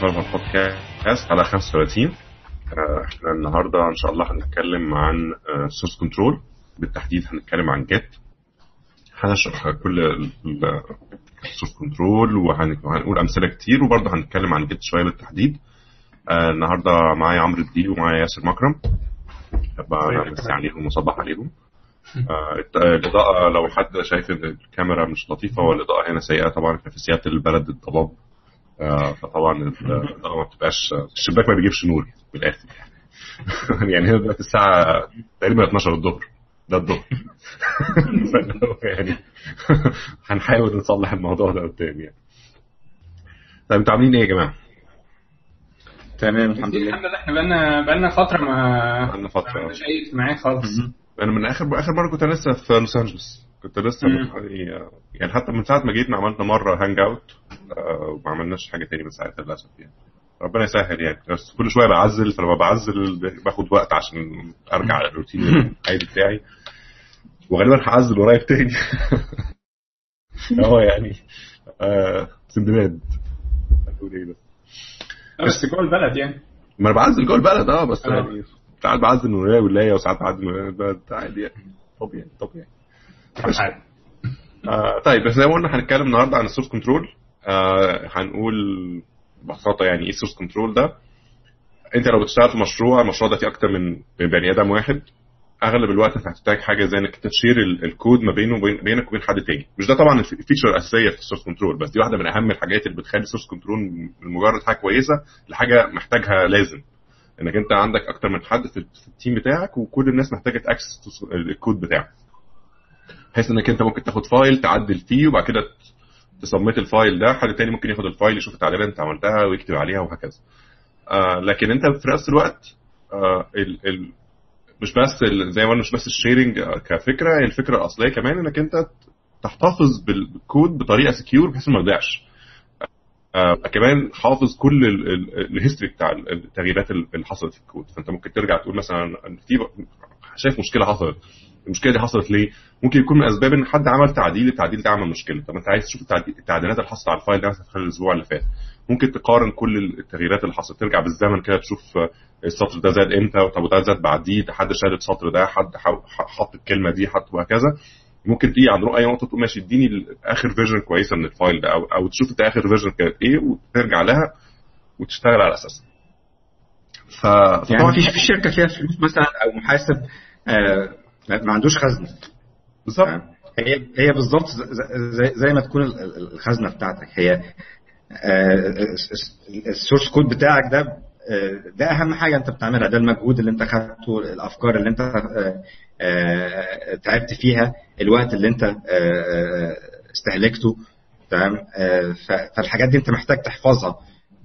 developer podcast حلقه 35 آه، إحنا النهارده إن شاء الله هنتكلم عن source control بالتحديد هنتكلم عن Git هنشرح كل ال source control وهنقول أمثلة كتير وبرضه هنتكلم عن Git شوية بالتحديد. آه، النهارده معايا عمرو الدين ومعايا ياسر مكرم. ابقى بس عليهم وصبح عليهم. آه، الاضاءه لو حد شايف إن الكاميرا مش لطيفة والاضاءه هنا سيئة طبعا إحنا في سيادة البلد الضباب. آه، فطبعا الاضاءه ما بتبقاش الشباك ما بيجيبش نور من الآخر. يعني هنا دلوقتي الساعة تقريبا 12 الظهر. ده الظهر. يعني هنحاول نصلح الموضوع ده قدام يعني. طيب أنتوا عاملين إيه يا جماعة؟ تمام الحمد لله الحمد لله. إحنا بقالنا بقالنا فترة ما بقالنا فترة. ما عملناش اي اجتماعات خالص. أنا من اخر آخر مرة كنت لسه في لوس أنجلوس. كنت لسه يعني حتى من ساعة ما جيت عملنا مرة hangout وما عملناش حاجة تاني من ساعتها للأسف يعني. ربنا يسهل يعني. بس كل شوية بعزل فلما بعزل باخد وقت عشان أرجع للروتين العادي بتاعي. وغالبا هعزل قريب تاني. هو يعني. آه سندباد. هتقول إيه بس؟ بس جوه البلد يعني. ما أنا بعزل جوه البلد آه بس آه. يعني ساعات بعزل من ولاية ولايه وساعات بعزل من ولاية عادي يعني. طبيعي طبيعي. آه طيب بس زي ما قلنا هنتكلم النهارده عن ال source control آه هنقول ببساطة يعني إيه ال source control ده؟ أنت لو بتشتغل في مشروع المشروع ده فيه أكتر من بني آدم واحد. أغلب الوقت هتحتاج حاجة زي إنك ت share ال- الكود ما بينه وبين بينك وبين حد تاني. مش ده طبعا ال feature الاساسيه في ال source control بس دي واحدة من أهم الحاجات اللي بتخلي ال source control من مجرد حاجة كويسة لحاجة محتاجها لازم. إنك أنت عندك أكتر من حد في ال team بتاعك وكل الناس محتاجة ت access ال code بتاعك بحيث إنك أنت ممكن تاخد file تعدل فيه وبعد كده ت submit ال file ده حد تاني ممكن ياخد ال file يشوف التعديلات أنت عملتها ويكتب عليها وهكذا. آه لكن أنت في نفس الوقت آه ال ال مش بس زي ما قلنا مش بس ال sharing آه، كفكرة الفكرة الأصلية كمان إنك أنت تحتفظ بال- بالكود بطريقة secure بحيث ما يضيعش. آه كمان حافظ كل ال- ال- ال history بتاع ال- التغييرات اللي حصلت في الكود. فأنت ممكن ترجع تقول مثلا في شايف مشكلة حصلت. المشكلة دي حصلت ليه؟ ممكن يكون من أسباب إن حد عمل تعديل التعديل ده عمل مشكلة. طب أنت عايز تشوف التعديل- التعديلات اللي حصلت على ال file ده مثلا خلال الأسبوع اللي فات. ممكن تقارن كل التغييرات اللي حصلت. ترجع بالزمن كده تشوف آه، السطر ده زاد إمتى طب وده زاد بعديه ده حد شال السطر ده حد حط الكلمة دي حط وهكذا. ممكن تيجي عند أي نقطة تقول ماشي اديني آخر version كويسة من ال file ده أو أو تشوف أنت آخر version كانت إيه وترجع لها وتشتغل على أساسها. ف يعني فطبعاً في شركة فيها فلوس مثلا أو محاسب آه ما عندوش خزنة. بالظبط. هي هي بالظبط زي, زي, ما تكون ال- ال- الخزنة بتاعتك. هي آه، السورس كود بتاعك ده آه، ده أهم حاجة أنت بتعملها. ده المجهود اللي أنت خدته الأفكار اللي أنت آه، آه، تعبت فيها الوقت اللي أنت آه، آه، استهلكته. تمام؟ آه، فالحاجات دي أنت محتاج تحفظها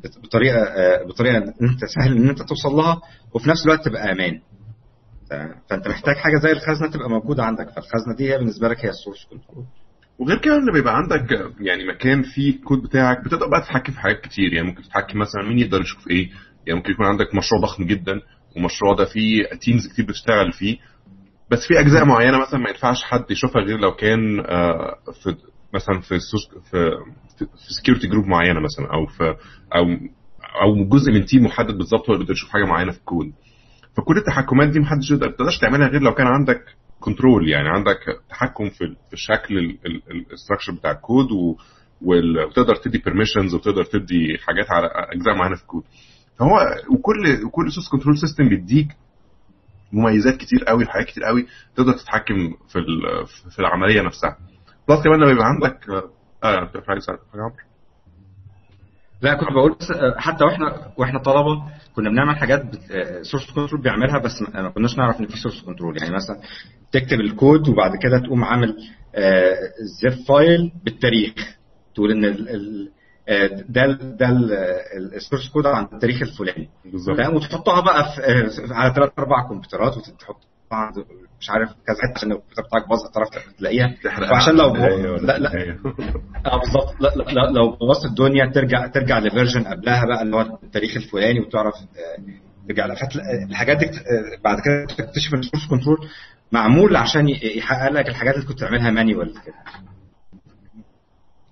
بط- بطريقة آه، بطريقة إن أنت سهل إن أنت توصل لها وفي نفس الوقت تبقى أمان. تمام؟ فانت محتاج حاجة زي الخزنة تبقى موجودة عندك فالخزنة دي هي بالنسبة لك هي ال source control وغير كده ان بيبقى عندك يعني مكان فيه الكود بتاعك بتقدر بقى تتحكم في حاجات كتير. يعني ممكن تتحكم مثلا مين يقدر يشوف إيه. يعني ممكن يكون عندك مشروع ضخم جدا والمشروع ده فيه teams كتير بتشتغل فيه. بس في أجزاء معينة مثلا ما ينفعش حد يشوفها غير لو كان آه، في مثلا في في في security group معينة مثلا أو في أو أو جزء من team محدد بالظبط هو اللي بيقدر يشوف حاجة معينة في الكود. فكل التحكمات دي محدش يقدر تقدرش تعملها غير لو كان عندك control يعني عندك تحكم في في شكل ال structure بتاع الكود وتقدر تدي permissions وتقدر تدي حاجات على اجزاء معينه في الكود. فهو وكل وكل source control system بيديك مميزات كتير قوي وحاجات كتير قوي تقدر تتحكم في في العملية نفسها. plus كمان لما يبقى عندك آه انت عايز حاجة عمرو لا كنت بقول بس آه، حتى وإحنا وإحنا طلبة كنا بنعمل حاجات source control بيعملها بس ما كناش نعرف إن في source control يعني مثلا تكتب الكود وبعد كده تقوم عامل zip file بالتاريخ. تقول إن آه، ده ال- ده ال source code عن التاريخ الفلاني. بالظبط. وتحطها بقى في آه، على ثلاث أربع كمبيوترات وتحط عند مش عارف كذا حتة عشان لو الكمبيوتر بتاعك باظ تعرف تلاقيها فعشان لو ولا لا لا. النهاية. آه بالظبط. لا, لا, لا لو بوظت الدنيا ترجع ترجع ل version قبلها بقى اللي هو التاريخ الفلاني وتعرف آه، ترجع لها. فتلا- الحاجات دي آه، بعد كده تكتشف إن ال source control معمول عشان يحقق لك الحاجات اللي كنت تعملها manual كده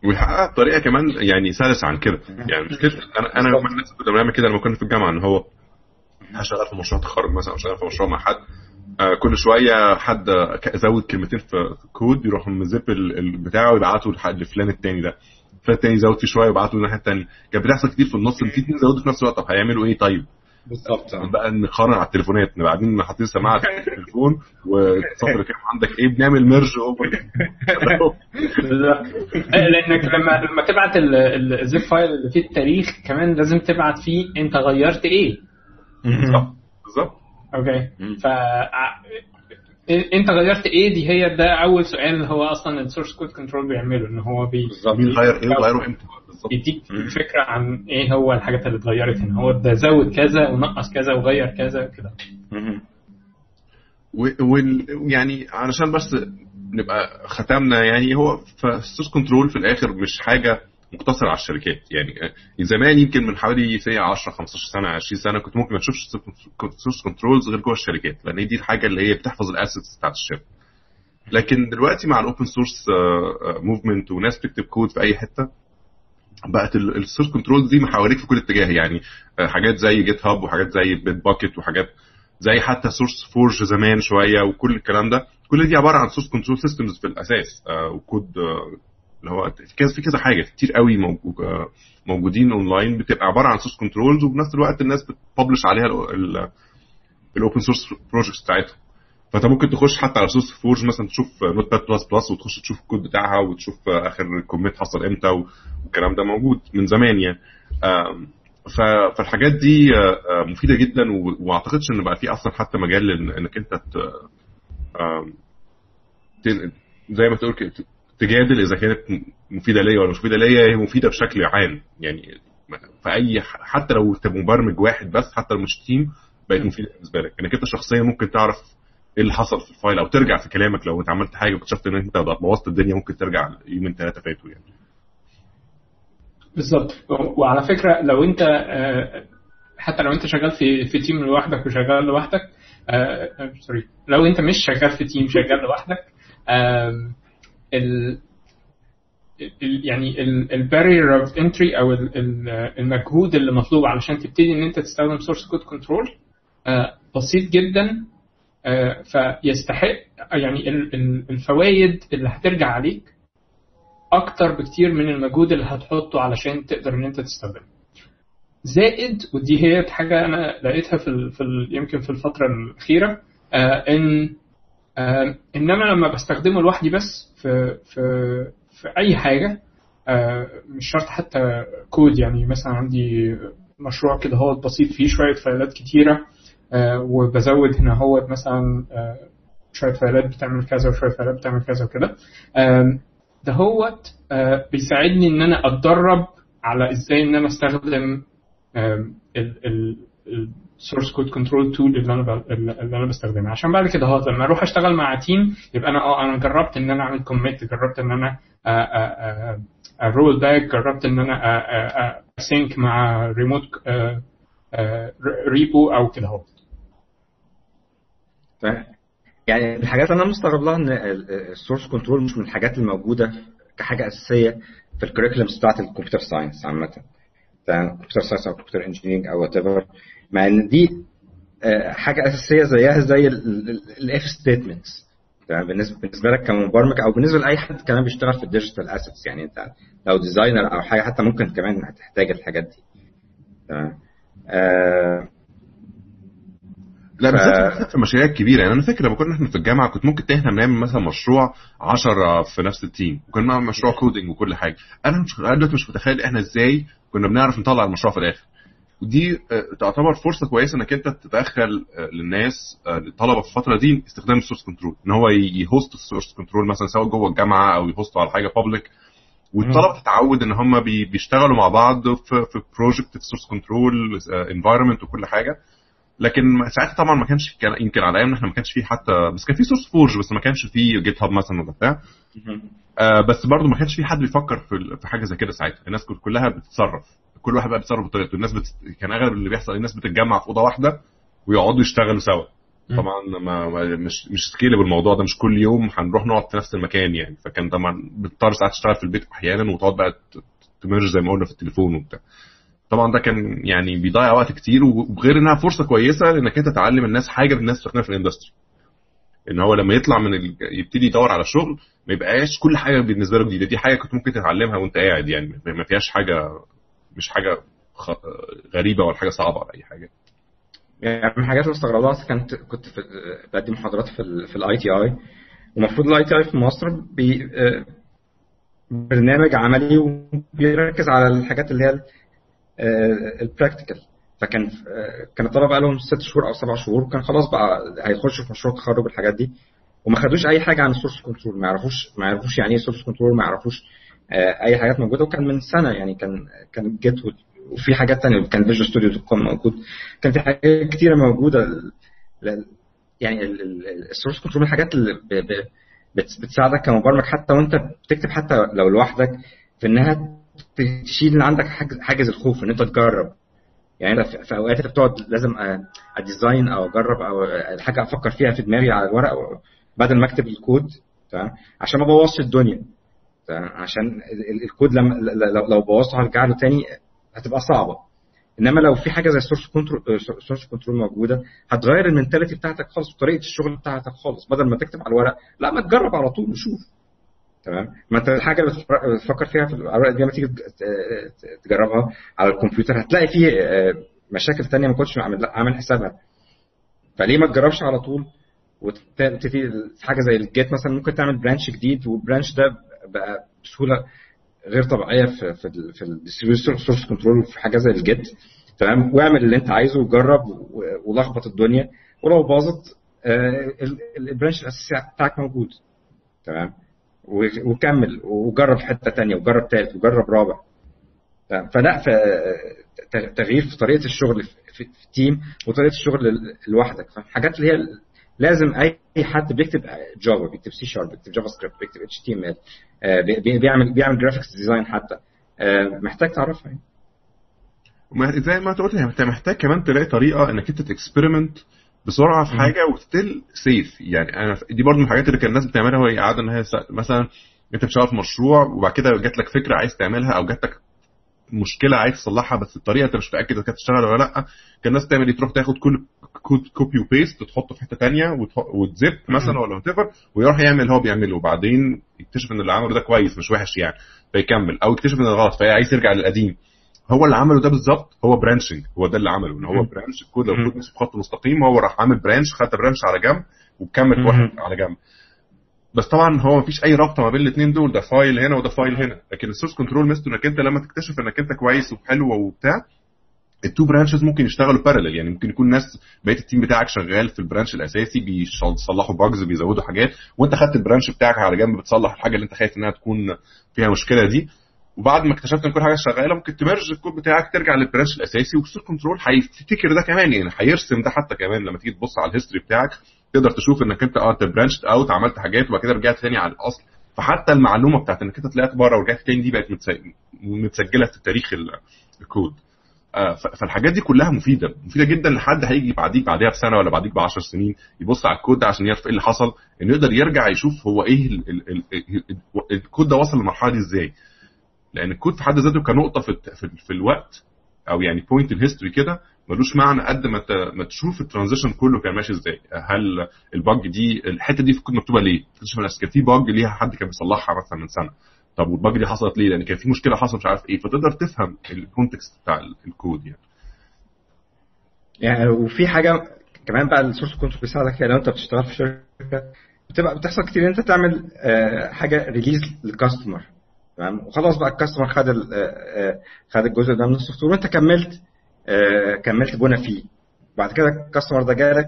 ويحققها بطريقه كمان يعني سلسة عن كده. يعني مش كده؟ أنا أنا من الناس كنا بنعمل كده لما كنا في الجامعة إن هو هشتغل في مشروع تخرج مثلا أو شغال في مشروع مع حد. آه كل شوية حد زود كلمتين في كود يروح مزيب بتاعه ويبعته لفلان التاني ده. فلان التاني يزود فيه شوية ويبعته للناحية التانية. كانت بتحصل كتير في النص ان في اثنين زودوا في نفس الوقت. طب هيعملوا إيه طيب؟ بالظبط. بقى نقارن على التليفونات. نبقى قاعدين حاطين سماعة في التليفون وتصفر كام عندك إيه؟ بنعمل merge over لأنك لما لما تبعت ال zip file اللي فيه التاريخ كمان لازم تبعت فيه أنت غيرت إيه. بالظبط. بالظبط. okay ف انت غيرت إيه دي هي ده أول سؤال اللي هو أصلا ال source code control بيعمله إن هو بي مين غير إيه وغيره إمتى؟ يديك فكرة عن إيه هو الحاجات اللي اتغيرت هنا هو ده زود كذا ونقص كذا وغير كذا كده ويعني علشان بس نبقى ختمنا يعني هو فال source control في الآخر مش حاجة مقتصر على الشركات. يعني زمان يمكن من حوالي سنه 10 15 سنة 20 سنة كنت ممكن ما تشوفش source controls غير جوه الشركات لأن دي الحاجة اللي هي بتحفظ ال assets بتاعت الشركة. لكن دلوقتي مع ال open source movement وناس بتكتب كود في أي حتة بقت ال source control دي محاوطيك في كل اتجاه. يعني حاجات زي GitHub وحاجات زي Bitbucket وحاجات زي حتى SourceForge زمان شوية وكل الكلام ده. كل دي عبارة عن source control systems في الأساس وكود اللي هو في كذا حاجة كتير قوي موجودين اونلاين بتبقى عبارة عن source controls وفي نفس الوقت الناس بت publish عليها ال open source projects بتاعتهم فانت ممكن تخش حتى على SourceForge مثلا تشوف Notepad++ وتخش تشوف الكود بتاعها وتشوف آخر commit حصل إمتى والكلام ده موجود من زمان يعني. فالحاجات دي مفيدة جدا وما اعتقدش إن بقى في أصلا حتى مجال إنك أنت زي ما تقول تجادل إذا كانت مفيدة ليا ولا مش مفيدة ليا هي مفيدة بشكل عام. يعني في أي حتى لو أنت مبرمج واحد بس حتى لو مش team بقت مفيدة بالنسبة لك. إنك أنت شخصيا ممكن تعرف إيه اللي حصل في ال file أو ترجع في كلامك لو أنت عملت حاجة واكتشفت إن أنت بوظت الدنيا ممكن ترجع يومين ثلاثة فاتوا يعني. بالظبط. وعلى فكرة لو أنت حتى لو أنت شغال في في team لوحدك وشغال لوحدك sorry لو أنت مش شغال في team شغال لوحدك ال يعني ال barrier of entry أو المجهود اللي مطلوب علشان تبتدي ان انت تستخدم source code control بسيط جدا فيستحق يعني الفوائد اللي هترجع عليك أكتر بكتير من المجهود اللي هتحطه علشان تقدر إن انت تستخدمه. زائد ودي هي حاجة أنا لقيتها في, ال في ال يمكن في الفترة الأخيرة آه إن آه إنما لما بستخدمه لوحدي بس في في في أي حاجة آه مش شرط حتى كود يعني مثلا عندي مشروع كده هو بسيط فيه شوية فايلات كتيرة وبزود هنا هو مثلا شوية file ات بتعمل كذا وشوية file ات بتعمل كذا وكده. ده هوت بيساعدني إن أنا أتدرب على إزاي إن أنا أستخدم ال source code control tool اللي أنا اللي أنا بستخدمها. عشان بعد كده هو لما أروح أشتغل مع team يبقى أنا آه أنا جربت إن أنا أعمل commit جربت إن أنا roll back جربت إن أنا ا sync مع ريموت repo أو كده اهو يعني الحاجات اللي أنا مستغرب لها إن ال source control مش من الحاجات الموجودة كحاجة أساسية في ال curriculums بتاعت ال computer science عامة. computer science أو computer engineering أو whatever مع إن دي حاجة أساسية زيها زي ال if statements بالنسبة بالنسبة لك كمبرمج أو بالنسبة لأي حد كمان بيشتغل في ال digital assets يعني أنت لو designer أو حاجة حتى ممكن كمان هتحتاج الحاجات دي. تمام؟ آه لا بالذات في المشاريع الكبيره يعني أنا فاكر لما كنا إحنا في الجامعة كنت ممكن إحنا بنعمل مثلا مشروع 10 في نفس ال team. وكنا بنعمل مشروع coding وكل حاجة. أنا مش أنا دلوقتي مش متخيل إحنا إزاي كنا بنعرف نطلع المشروع في الآخر. ودي تعتبر فرصة كويسة إنك أنت تدخل للناس للطلبة في الفترة دي استخدام ال source control إن هو ي host ال source control مثلا سواء جوه الجامعة أو ي host وا على حاجة public والطلبة تتعود إن هم بيشتغلوا مع بعض في في project في source control environment وكل حاجة. لكن ساعتها طبعا ما كانش كان يمكن على أيامنا إحنا ما كانش فيه حتى بس كان فيه SourceForge بس ما كانش فيه GitHub مثلا ولا بتاع. آه بس برضه ما كانش فيه حد بيفكر في في حاجة زي كده ساعتها. الناس كلها بتتصرف. كل واحد بقى بيتصرف بطريقته. الناس بت... كان أغلب اللي بيحصل الناس بتتجمع في أوضة واحدة ويقعدوا يشتغلوا سوا. طبعا ما مش مش scalable الموضوع ده مش كل يوم هنروح نقعد في نفس المكان يعني. فكان طبعا بتضطر ساعات تشتغل في البيت أحيانا وتقعد بقى ت merge زي ما قلنا في التليفون وبتاع. طبعا ده كان يعني بيضيع وقت كتير وغير إنها فرصة كويسة إنك أنت تعلم الناس حاجة الناس بتستخدمها في ال industry إن هو لما يطلع من ال... يبتدي يدور على شغل ما يبقاش كل حاجة بالنسبة له جديدة. دي حاجة كنت ممكن تتعلمها وأنت قاعد يعني. ما فيهاش حاجة مش حاجة خ... غريبة ولا حاجة صعبة ولا أي حاجة. يعني من الحاجات اللي استغربتها كنت كنت في بدي محاضرات في ال في ال ITI ومفروض ال ITI في مصر بي آه، برنامج عملي وبيركز على الحاجات اللي هي ال practical فكان آه، كان الطلبة لهم ست شهور أو سبع شهور وكان خلاص بقى هيخشوا في مشروع التخرج والحاجات دي. وما خدوش أي حاجة عن ال source control ما يعرفوش ما يعرفوش يعني إيه source control ما يعرفوش آه، أي حاجات موجودة. وكان من سنة يعني كان كان Git وفي حاجات تانية. كان VisualStudio.com موجود. كان في حاجات كتيرة موجودة. ل- يعني ال source control الحاجات اللي ب- ب- بت- بتساعدك كمبرمج. حتى وانت بتكتب حتى لو لوحدك في إنها تشيل عندك حاجز الخوف إن أنت تجرب. يعني في- أوقات أنت بتقعد لازم أ- أ design أو أجرب أو الحاجة أفكر فيها في دماغي على الورق بدل ما أكتب الكود. تمام؟ عشان ما ابوظش الدنيا. عشان ال- ال- الكود لما لو- بوظته هرجع له تاني هتبقى صعبة. إنما لو في حاجة زي ال source control source control موجودة هتغير ال mentality بتاعتك خالص وطريقة الشغل بتاعتك خالص بدل ما تكتب على الورق لا ما تجرب على طول وشوف تمام؟ ما انت الحاجة اللي بتفكر- فيها في الورق دي لما تيجي تجربها على الكمبيوتر هتلاقي فيه آه، مشاكل تانية ما كنتش عامل حسابها. فليه ما تجربش على طول وتبتدي حاجة زي ال Git مثلا ممكن تعمل branch جديد وال branch ده بقى بسهولة غير طبيعية في في في source control في حاجة زي ال Git. تمام؟ واعمل اللي انت عايزه وجرب ولخبط الدنيا. ولو باظت آه، ال- ال- ال branch الأساسي بتاعك موجود. تمام؟ وكمل وجرب حتة تانية وجرب تالت وجرب رابع؟ فلا تغيير في طريقة الشغل في, في, في team وطريقة الشغل ال- لوحدك. فالحاجات اللي هي لازم أي حد بيكتب Java بيكتب سي شارب بيكتب JavaScript بيكتب HTML بيعمل بيعمل graphics design حتى. آه، محتاج تعرفها يعني. زي ما انت قلت انت محتاج كمان تلاقي طريقة انك انت ت experiment بسرعة في. حاجة و still safe يعني أنا دي برضو من الحاجات اللي كان الناس بتعملها وهي قاعدة ان هي مثلا أنت بتشتغل في مشروع وبعد كده جات لك فكرة عايز تعملها أو جات لك مشكلة عايز تصلحها بس الطريقة انت مش متأكد اذا كانت تشتغل ولا لأ. كان الناس تعمل إيه؟ تروح تاخد كل كود copy و paste تحطه في حتة ثانية وت zip مثلا ولا what ويروح يعمل اللي هو بيعمله. وبعدين يكتشف إن اللي عمله ده كويس مش وحش يعني فيكمل. أو يكتشف إن غلط فعايز يرجع للقديم. هو اللي عمله ده بالظبط هو branching هو ده اللي عمله. إن هو. branch الكود لو. الكود مش بخط مستقيم هو راح عامل branch خد ال branch على جنب وكمل واحد. على جنب. بس طبعا هو مفيش أي رابطة ما بين الاثنين دول ده file هنا وده file هنا. لكن ال source control ميزته إنك أنت لما تكتشف إنك أنت كويس وحلو وبتاع ال two branches ممكن يشتغلوا parallel يعني ممكن يكون ناس بقية ال team بتاعك شغال في ال branch الأساسي بيصلحوا bugs بيزودوا حاجات وأنت خدت ال branch بتاعك على جنب بتصلح الحاجة اللي أنت خايف إنها تكون فيها مشكلة دي. وبعد ما اكتشفت إن كل حاجة شغالة ممكن ت merge الكود بتاعك ترجع لل branch الأساسي. وال source control هيفتكر ده كمان يعني هيرسم ده حتى كمان لما تيجي تبص على ال history بتاعك. تقدر تشوف إنك أنت آه branched out عملت حاجات وبعد كده رجعت تاني على الأصل. فحتى المعلومة بتاعت إنك أنت طلعت بره ورجعت تاني دي بقت متس- متسجلة في تاريخ ال- الكود. آه، فالحاجات دي كلها مفيدة. مفيدة جدا لحد هيجي بعديك بعديها بسنة ولا بعديك ب 10 سنين يبص على الكود ده عشان يعرف إيه اللي حصل إنه يقدر يرجع يشوف هو إيه ال ال ال ال الكود ده وصل للمرحلة دي إزاي. لأن الكود في حد ذاته كنقطة في في, في الوقت أو يعني point ال history كده ملوش معنى قد ما ما تشوف ال transition كله كان ماشي إزاي. هل ال bug دي الحتة دي الكود مكتوبة ليه؟ تكتشف ان كان في bug ليها حد كان بيصلحها مثلا من سنة. طب وال bug دي حصلت ليه؟ لأن كان في مشكلة حصلت مش عارف إيه. فتقدر تفهم ال context بتاع ال- الكود يعني. يعني وفي حاجة كمان بقى ال source control بيساعدك لو أنت بتشتغل في شركة بتبقى بتحصل كتير إن أنت تعمل آه، حاجة release لل customer تمام؟ وخلاص بقى ال customer خد آه، آه، خد الجزء ده من ال software وأنت كملت كملت بنا فيه. بعد كده ال customer ده جالك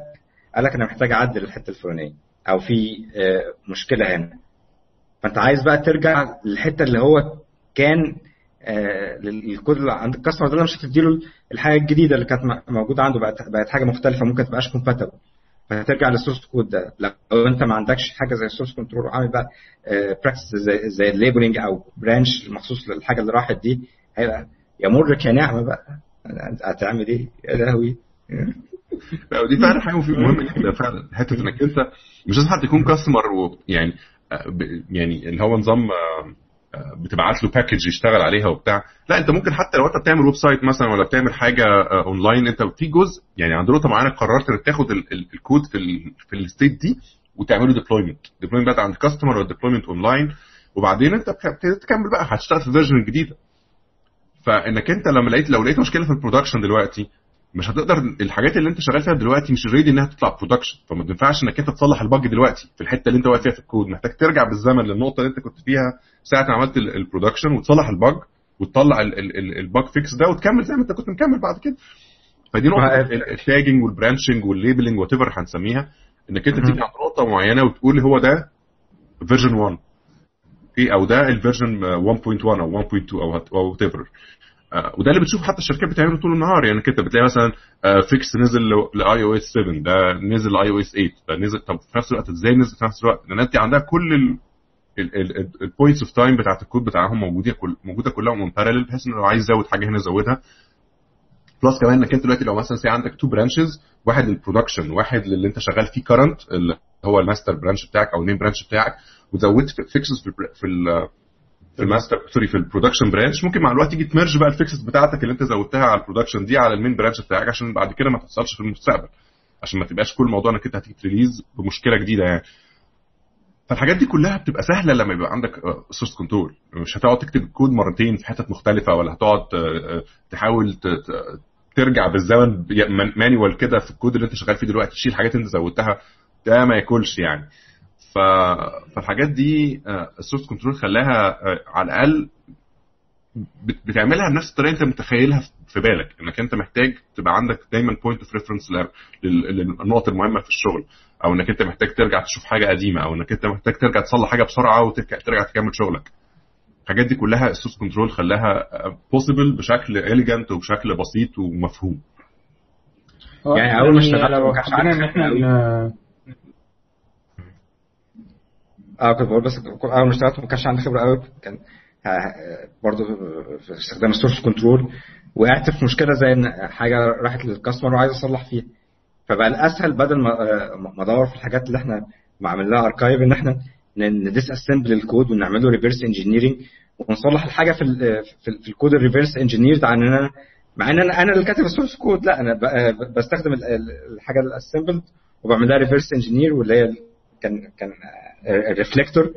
قال لك أنا محتاج أعدل الحتة الفلانية أو في آه، مشكلة هنا. فأنت عايز بقى ترجع للحتة اللي هو كان آه، للكود اللي عند ال customer ده مش هتديله الحاجة الجديدة اللي كانت موجودة عنده بقت بقت حاجة مختلفة ممكن تبقاش compatible فهترجع لل source code ده. لو أنت ما عندكش حاجة زي ال source control وعامل بقى practice زي زي ال labeling أو branch مخصوص للحاجة اللي راحت دي هيبقى يمرك يا نعمة بقى هتعمل إيه يا لهوي ودي فعلا حاجة مهمه جدا فعلا حتة إنك أنت مش لازم حد يكون customer يعني يعني اللي هو نظام بتبعت له package يشتغل عليها وبتاع. لا أنت ممكن حتى لو أنت بتعمل website مثلا ولا بتعمل حاجة اونلاين أنت في جزء يعني عند نقطة معينة قررت إنك تاخد الكود في ال في ال state دي وتعمله deployment deployment بقى عند customer ولا deployment online وبعدين أنت تكمل بقى هتشتغل في version جديدة. فإنك أنت لما لقيت لو لقيت مشكلة في ال production دلوقتي مش هتقدر الحاجات اللي أنت شغال فيها دلوقتي مش ready إنها تطلع production فما تنفعش إنك أنت تصلح ال bug دلوقتي في الحتة اللي أنت واقف فيها في الكود محتاج ترجع بالزمن للنقطة اللي أنت كنت فيها ساعة ما عملت ال production وتصلح ال bug وتطلع ال bug fix ده وتكمل زي ما أنت كنت مكمل بعد كده. فدي نقطة ال tagging وال branching وال labeling whatever هنسميها. إنك أنت تيجي عند نقطة معينة وتقول هو ده version 1 okay أو ده ال version 1.1 أو 1.2 أو أو whatever وده اللي بتشوف حتى الشركات بتعمله طول النهار. يعني كده بتلاقي مثلا fix نزل ل iOS 7 ده نزل ل iOS 8 ده نزل طب في نفس الوقت إزاي نزل في نفس الوقت؟ لأن أنت عندها كل ال points of time بتاعت الكود بتاعهم موجودة كل موجودة كلها on parallel بحيث إنه لو عايز يزود حاجة هنا يزودها plus كمان إنك أنت دلوقتي لو مثلا say عندك two branches واحد لل production واحد للي أنت شغال فيه current هو ال master branch بتاعك أو ال main branch بتاعك وزودت fixes في ال في ال في ال master sorry في ال production branch ممكن مع الوقت تيجي ت merge بقى ال fixes بتاعتك اللي أنت زودتها على ال production دي على ال main branch بتاعك عشان بعد كده ما تحصلش في المستقبل عشان ما تبقاش كل موضوع إنك أنت هتيجي ت release بمشكلة جديدة يعني. فالحاجات دي كلها بتبقى سهلة لما يبقى عندك source control مش هتقعد تكتب الكود مرتين في حتت مختلفة ولا هتقعد تحاول ترجع بالزمن manual كده في الكود اللي أنت شغال فيه دلوقتي تشيل حاجات أنت زودتها. ده ما ياكلش يعني. ف... فالحاجات دي ال source control خلاها على الأقل بتعملها بنفس الطريقة انت متخيلها في بالك انك انت محتاج تبقى عندك دايما point of reference للنقط المهمة في الشغل أو انك انت محتاج ترجع تشوف حاجة قديمة أو انك انت محتاج ترجع تصلح حاجة بسرعة وترجع تكمل شغلك. الحاجات دي كلها ال source control خلاها possible بشكل elegant وبشكل بسيط ومفهوم. يعني أول ما اشتغلت لو إن إحنا آه كنت بقول بس اول ما اشتغلت ما كانش عندي خبرة قوي كان برضه في استخدام ال source control وقعت في مشكلة زي إن حاجة راحت لل customer وعايز أصلح فيها. فبقى الأسهل بدل ما ما أدور في الحاجات اللي إحنا بعمل لها archive إن إحنا ن disassemble ال code ونعمل له reverse engineering ونصلح الحاجة في في, في ال code ال reverse engineered عن إن أنا مع إن أنا أنا اللي كاتب ال source code لا أنا ب- بستخدم ال- ال- الحاجة ال assemble وبعمل لها reverse engineer واللي هي كان كان ال Reflector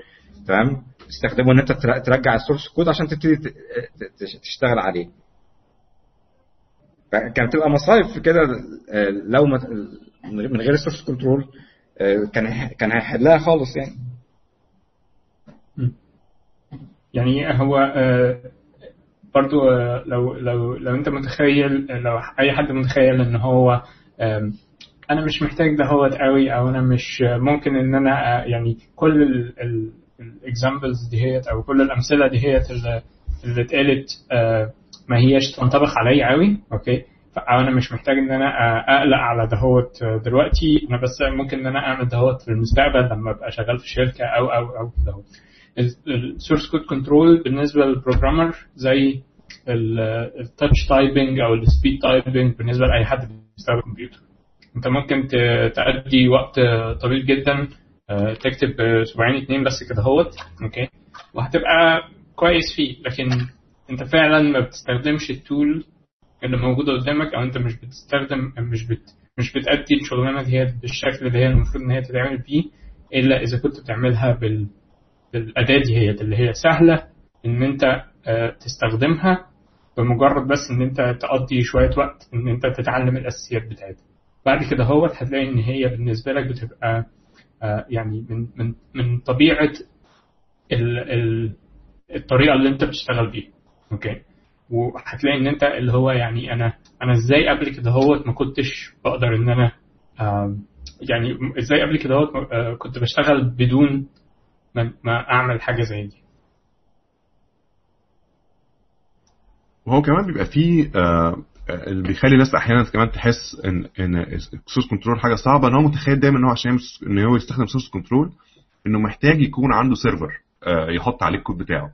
تمام؟ تستخدمه إن أنت تر- ترجع ال source code عشان تبتدي تشتغل عليه. كانت تبقى مصايب كده آه، لو من غير ال source control كان كان هيحلها خالص يعني. يعني هو آه، برضو آه، لو لو لو أنت متخيل لو أي حد متخيل إن هو أنا مش محتاج ده قوي أو أنا مش ممكن إن أنا يعني كل ال examples دهيت أو كل الأمثلة دهيت اللي اللي اتقالت آه، ما هياش تنطبق عليا قوي okay؟ ف- أو أنا مش محتاج إن أنا آه، أقلق على دهوت دلوقتي. أنا بس ممكن إن أنا أعمل دهوت في المستقبل لما أبقى شغال في شركة أو أو أو دهوت ال source code control بالنسبة لل programmer زي ال touch typing أو ال speed typing بالنسبة لأي حد بيستخدم كمبيوتر انت ممكن تأدي وقت طويل جدا آه، تكتب أسبوعين اتنين بس كده هوت okay؟ وهتبقى كويس فيه لكن انت فعلا ما بتستخدمش ال tool اللي موجودة قدامك أو انت مش بتستخدم مش بت مش بتأدي الشغلانة دي بالشكل اللي هي المفروض إن هي تتعمل بيه إلا إذا كنت بتعملها بال بالأداة دي هي اللي هي سهلة إن أنت آه، تستخدمها بمجرد بس إن أنت تقضي شوية وقت إن أنت تتعلم الأساسيات بتاعتها. بعد كده هو هتلاقي إن هي بالنسبة لك بتبقى آه، يعني من من من طبيعة ال ال الطريقة اللي أنت بتشتغل بيها. أوكي؟ وهتلاقي إن أنت اللي هو يعني أنا أنا إزاي قبل كده هوت ما كنتش بقدر إن أنا يعني إزاي قبل كده هوت آه، كنت بشتغل بدون ما أعمل حاجة زي دي. وهو كمان بيبقى فيه آه، اللي بيخلي الناس أحيانا كمان تحس إن إن ال source control حاجة صعبة إن هو متخيل دايما إن هو عشان إن هو يستخدم source control إنه محتاج يكون عنده server آه، يحط عليه الكود بتاعه.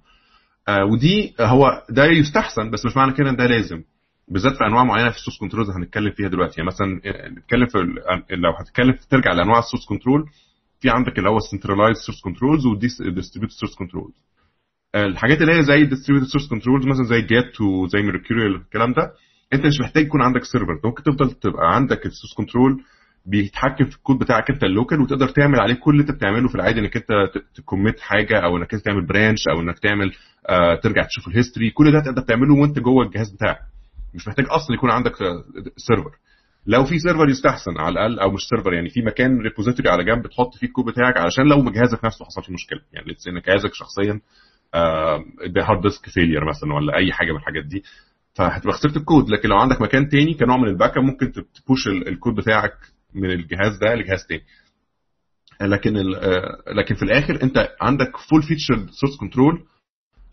آه، ودي هو ده يستحسن بس مش معنى كده إن ده لازم. بالذات في أنواع معينة في ال source control هنتكلم فيها دلوقتي. يعني مثلا نتكلم في لو هتتكلم ترجع لأنواع ال source control في عندك اللي هو ال centralized source controls وال distributed source controls الحاجات اللي هي زي ال distributed source controls مثلا زي Git وزي Mercurial الكلام ده انت مش محتاج يكون عندك server انت ممكن تفضل تبقى عندك ال source control بيتحكم في الكود بتاعك انت ال local وتقدر تعمل عليه كل اللي انت بتعمله في العادي انك انت ت commit حاجة أو انك انت تعمل branch أو انك تعمل آه ترجع تشوف ال history كل ده تقدر تعمله وانت جوه الجهاز بتاعك. مش محتاج أصلا يكون عندك server لو في server يستحسن على الأقل أو مش server يعني في مكان repository على جنب تحط فيه الكود بتاعك علشان لو جهازك نفسه حصل فيه مشكلة. يعني ان جهازك شخصيا ده hard disk failure مثلا ولا أي حاجة من الحاجات دي. فهتبقى خسرت الكود. لكن لو عندك مكان تاني كنوع من ال backup ممكن ت push ال code بتاعك من الجهاز ده لجهاز تاني. لكن لكن في الآخر أنت عندك full feature source control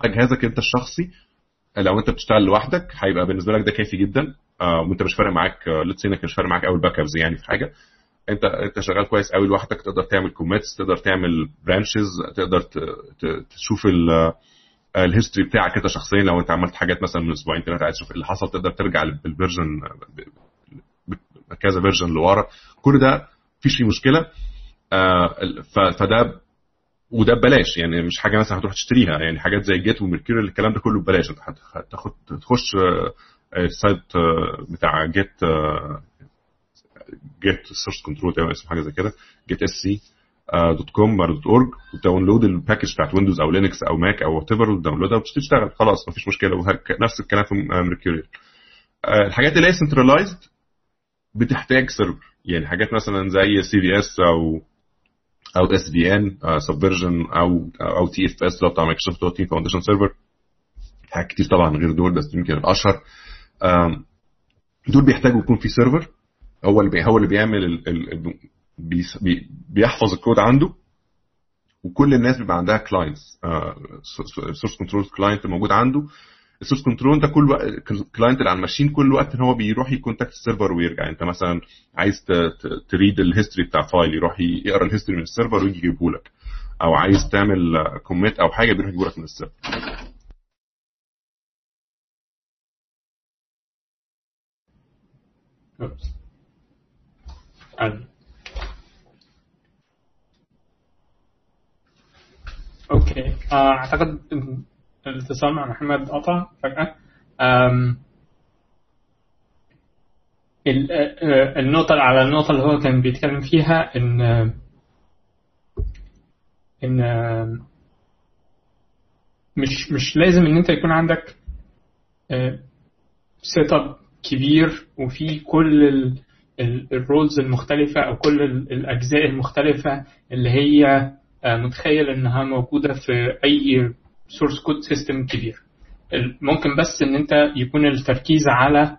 على جهازك أنت الشخصي. لو أنت بتشتغل لوحدك هيبقى بالنسبة لك ده كافي جدا. آه وأنت مش فارق معاك let's إنك مش فارق معاك قوي ال backups يعني في حاجة. أنت أنت شغال كويس قوي لوحدك تقدر تعمل commits تقدر تعمل branches تقدر تشوف ال history بتاعك انت شخصيا لو انت عملت حاجات مثلا من أسبوعين ثلاثة عايز تشوف اللي حصل تقدر ترجع بال version كذا version لورا. كل ده مفيش فيه مشكلة. آه فده وده ببلاش. يعني مش حاجة مثلا هتروح تشتريها. يعني حاجات زي Git و Mercurial الكلام ده كله ببلاش. انت هتاخد تخش ال site بتاع Git Git source control تقريبا اسمه حاجة زي كده git-sc dot com dot org وت download ال package بتاعت Windows أو Linux أو Mac أو whatever وت download ها وتشتغل. خلاص مفيش مشكلة. نفس الكلام في Mercurial الحاجات اللي هي centralized بتحتاج server يعني حاجات مثلا زي CVS أو أو SVN Subversion أو أو TFS لو بتاع Microsoft Team Foundation Server حاجات كتير طبعا غير دول بس يمكن الأشهر. دول بيحتاجوا يكون في server هو اللي هو اللي بيعمل بيحفظ الكود عنده. وكل الناس بيبقى عندها clients source control client موجود عنده. ال source control ده كل client اللي على ال machine كل وقت إن هو بيروح ي contact ال server ويرجع. أنت مثلا عايز ت read ال history بتاع file يروح يقرأ ال history من ال server ويجي يجيبه لك. أو عايز تعمل commit أو حاجة بيروح يجيبه لك من ال server okay. أعتقد الاتصال مع محمد قطع فجأة. النقطة على النقطة اللي هو كان بيتكلم فيها إن إن مش مش لازم إن أنت يكون عندك setup كبير وفي كل ال roles المختلفة أو كل الأجزاء المختلفة اللي هي متخيل إنها موجودة في أي source code system كبير. ممكن بس إن أنت يكون التركيز على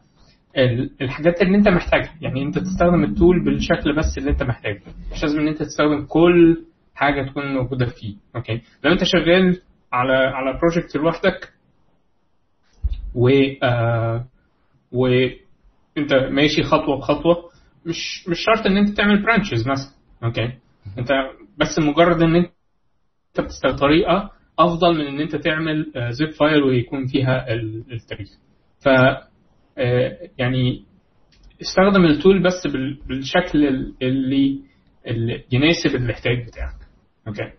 الحاجات اللي أنت محتاجها. يعني أنت تستخدم ال tool بالشكل بس اللي أنت محتاجه. مش لازم إن أنت تستخدم كل حاجة تكون موجودة فيه. okay؟ لو أنت شغال على على project لوحدك و آه و أنت ماشي خطوة بخطوة مش مش شرط إن أنت تعمل branches مثلا. okay؟ أنت بس مجرد إن أنت بتستخدم طريقة أفضل من إن أنت تعمل zip file ويكون فيها التاريخ ف يعني استخدم ال tool بس بالشكل اللي, اللي يناسب الاحتياج بتاعك. okay.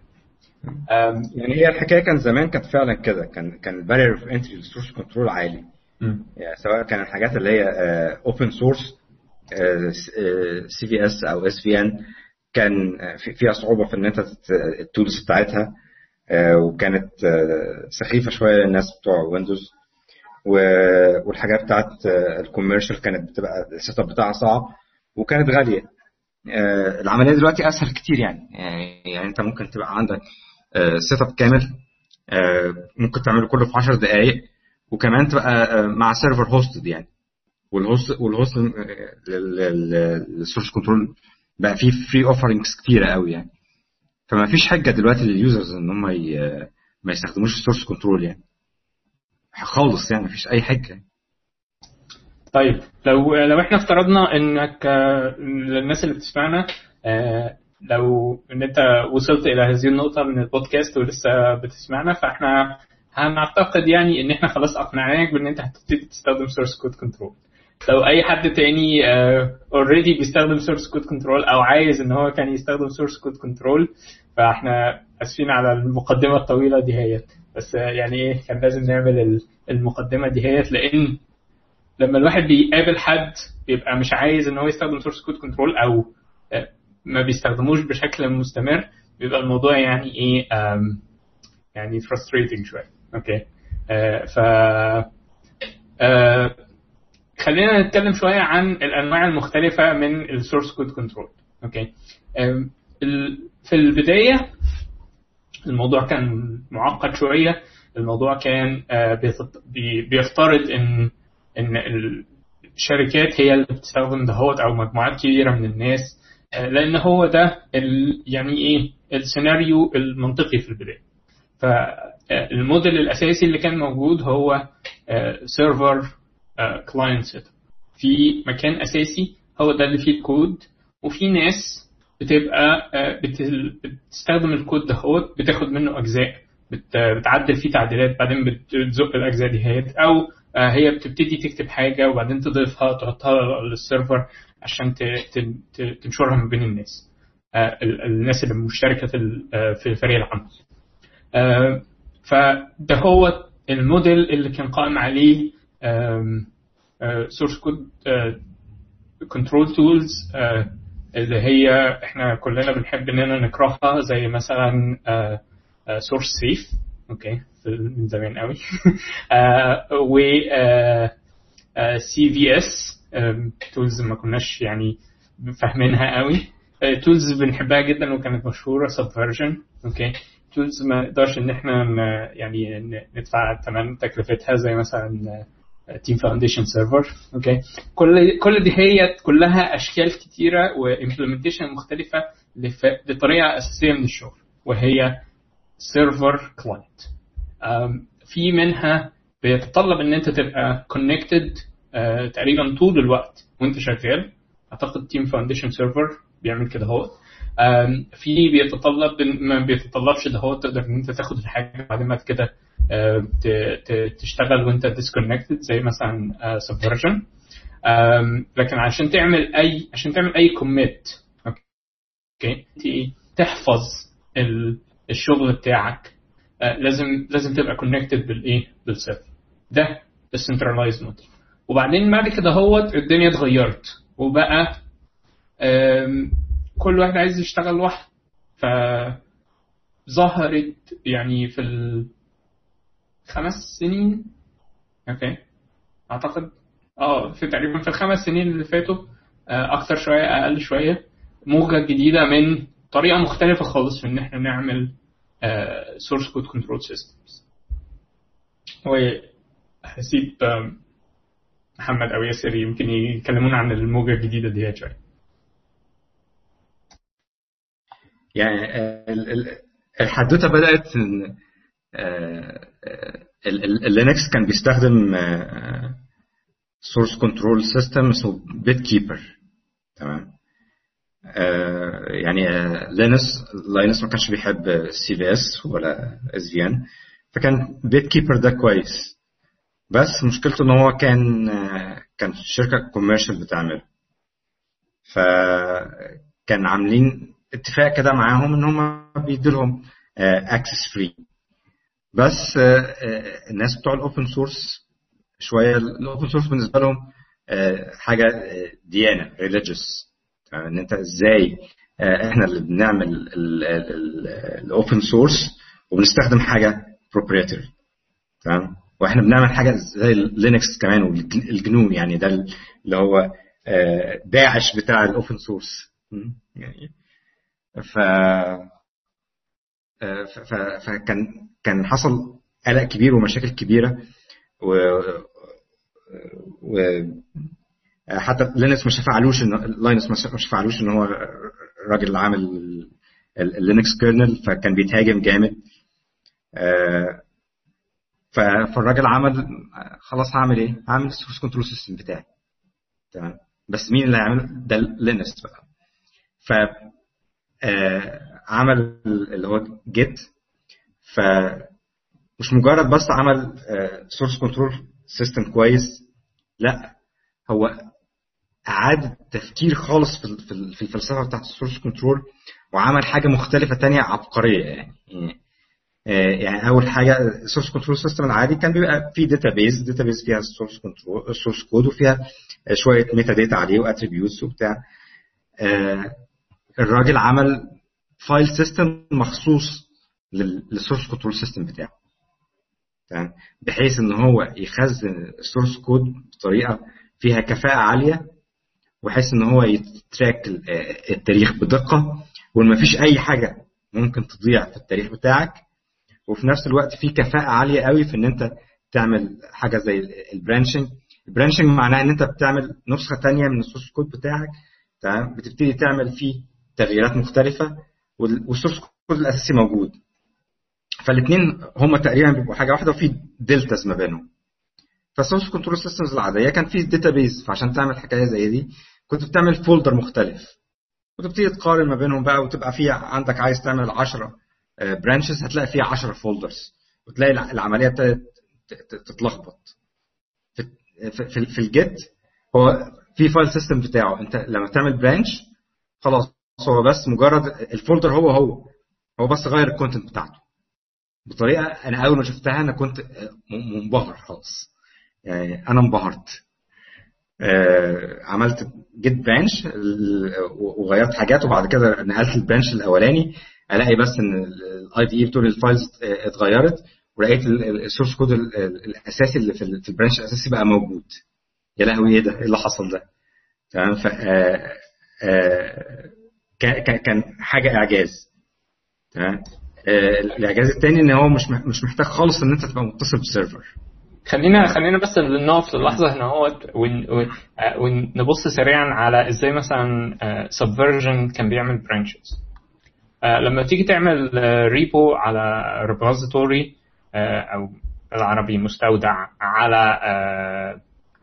يعني هي الحكاية كان زمان كانت فعلا كده. كان كان ال barrier of entry لل source control عالي. يعني سواء كان الحاجات اللي هي open source CVS أو SVN كان فيها صعوبة في إن أنت ال tools بتاعتها وكانت سخيفة شوية للناس بتوع ويندوز والحاجات بتاعت ال commercial كانت بتبقى ال setup بتاعها صعب وكانت غالية. العملية دلوقتي أسهل كتير يعني. يعني أنت ممكن تبقى عندك setup كامل ممكن تعمله كله في 10 دقائق وكمان تبقى مع server hosted يعني. وال host وال host لل source control بقى فيه free offerings كتيرة قوي يعني. فما فيش حجة دلوقتي لل users إن هم ما يستخدموش ال source control يعني. خالص يعني مفيش أي حجة. طيب لو لو إحنا افترضنا إنك للناس اللي بتسمعنا لو إن أنت وصلت إلى هذه النقطة من البودكاست ولسه بتسمعنا فإحنا هنعتقد يعني إن إحنا خلاص أقنعناك بإن أنت هتبتدي تستخدم source code control لو أي حد تاني already uh, بيستخدم source code control أو عايز إن هو كان يستخدم source code control فإحنا آسفين على المقدمة الطويلة دي هيت بس uh, يعني إيه كان لازم نعمل المقدمة دي هيت لأن لما الواحد بيقابل حد بيبقى مش عايز إن هو يستخدم source code control أو uh, ما بيستخدموش بشكل مستمر بيبقى الموضوع يعني إيه يعني frustrating شوية. okay ف خلينا نتكلم شوية عن الأنواع المختلفة من ال source code control okay في البداية الموضوع كان معقد شوية. الموضوع كان بيفترض إن إن الشركات هي اللي بتستخدم دهوت أو مجموعات كبيرة من الناس. لأن هو ده يعني إيه السيناريو المنطقي في البداية. فالموديل الأساسي اللي كان موجود هو server client set في مكان أساسي هو ده اللي فيه الكود. وفي ناس بتبقى بتستخدم الكود دهوت بتاخد منه أجزاء بتعدل فيه تعديلات بعدين بتزق الأجزاء دي هيت أو هي بتبتدي تكتب حاجة وبعدين تضيفها تحطها لل server عشان تنشرها ما بين الناس الناس اللي مشتركة في فريق العمل. فده هو الموديل اللي كان قائم عليه source code control tools اللي هي إحنا كلنا بنحب اننا نكرهها زي مثلا SourceSafe okay من زمان قوي. و CVS tools ما كناش يعني فاهمينها قوي. tools بنحبها جدا وكانت مشهورة Subversion okay tools ما نقدرش إن إحنا يعني ندفع ثمن تكلفتها زي مثلا Team Foundation Server okay كل كل دي هي كلها أشكال كتيرة و implementation مختلفة لطريقه أساسية من الشغل وهي server client في منها بيتطلب إن أنت تبقى connected تقريبا طول الوقت وأنت شغال. أعتقد Team Foundation Server بيعمل كده هو في بيتطلب ما بيتطلبش ده هو تقدر إن أنت تاخد الحاجة بعد ما كده تشتغل وانت disconnected زي مثلا Subversion لكن عشان تعمل أي عشان تعمل أي commit okay تحفظ الشغل بتاعك. لازم لازم تبقى connected بالايه بال server. ده ال centralized model وبعدين بعد كده هوت الدنيا اتغيرت. وبقى كل واحد عايز يشتغل لوحده. فظهرت يعني في الخمس سنين. okay. أعتقد آه في تقريبا في الخمس سنين اللي فاتوا أكتر شوية أقل شوية موجة جديدة من طريقة مختلفة خالص في إن إحنا نعمل source code control systems وهسيب محمد أو ياسر يمكن يكلمونا عن الموجة الجديدة دي شوية. يعني الحدوتة بدأت ال Linux كان بيستخدم source control system اسمه BitKeeper تمام؟ يعني Linus لاينس ما كانش بيحب CVS ولا SVN فكان BitKeeper ده كويس. بس مشكلته إن هو كان كان شركة commercial بتعمله. فكان عاملين اتفاق كده معاهم إن هم بيدوا لهم access free بس الناس بتوع ال open source شوية ال open source بالنسبة لهم حاجة ديانة religious إن أنت إزاي إحنا اللي بنعمل ال open source وبنستخدم حاجة proprietary تمام؟ وإحنا بنعمل حاجة زي Linux كمان والجنون يعني ده اللي هو داعش بتاع ال open source يعني ف فكان كان حصل قلق كبير ومشاكل كبيرة و و حتى Linus ما شفعلوش ان Linus ما شفعلوش إن هو الراجل اللي عامل ال Linux kernel فكان بيتهاجم جامد فالراجل عمل خلاص هعمل إيه؟ هعمل ال source control system بتاعي تمام بس مين اللي هيعمله؟ ده Linus بقى ف عمل اللي هو Git ف مش مجرد بس عمل source control system كويس لا هو اعاد تفكير خالص في الفلسفة بتاعت ال source control وعمل حاجة مختلفة تانية عبقرية يعني. يعني أول حاجة ال source control system العادي كان بيبقى فيه database database فيها ال source control ال source code وفيها شوية metadata عليه و attributes وبتاع. الراجل عمل file system مخصوص لل source control system بتاعه. تمام؟ بحيث إن هو يخزن ال source code بطريقة فيها كفاءة عالية وبحيث إن هو ي track التاريخ بدقة وما فيش أي حاجة ممكن تضيع في التاريخ بتاعك. وفي نفس الوقت في كفاءة عالية قوي في إن أنت تعمل حاجة زي ال branching ال branching معناه إن أنت بتعمل نسخة ثانية من ال source code بتاعك. تمام؟ بتبتدي تعمل فيه تغييرات مختلفة. وال source code الأساسي موجود. فالاثنين هما تقريبا بيبقوا حاجة واحدة وفي deltas ما بينهم. فال source control systems العادية كان في database فعشان تعمل حكاية زي دي كنت بتعمل folder مختلف. وتبتدي تقارن ما بينهم بقى وتبقى في عندك عايز تعمل 10 branches هتلاقي فيها 10 folders وتلاقي العملية ابتدت تتلخبط. في, في ال Git هو في file system بتاعه. انت لما تعمل branch خلاص هو بس مجرد ال folder هو هو. هو بس غير ال content بتاعته. بطريقة أنا أول ما شفتها أنا كنت منبهر خالص يعني أنا انبهرت. عملت Git branch وغيرت حاجات وبعد كده نقلت ال branch الأولاني. ألاقي بس إن ال I D E بتقول ال files اتغيرت. ولقيت ال source code الأساسي اللي في ال branch الأساسي بقى موجود. يا لهوي إيه ده؟ إيه اللي حصل ده؟ تمام؟ ف كان حاجة إعجاز. تمام؟ الإعجاز الثاني إن هو مش مش محتاج خالص إن أنت تبقى متصل ب server. خلينا خلينا بس نقف للحظه هنا هو ونبص سريعا على إزاي مثلا Subversion كان بيعمل branches لما تيجي تعمل repo على repository أو العربي مستودع على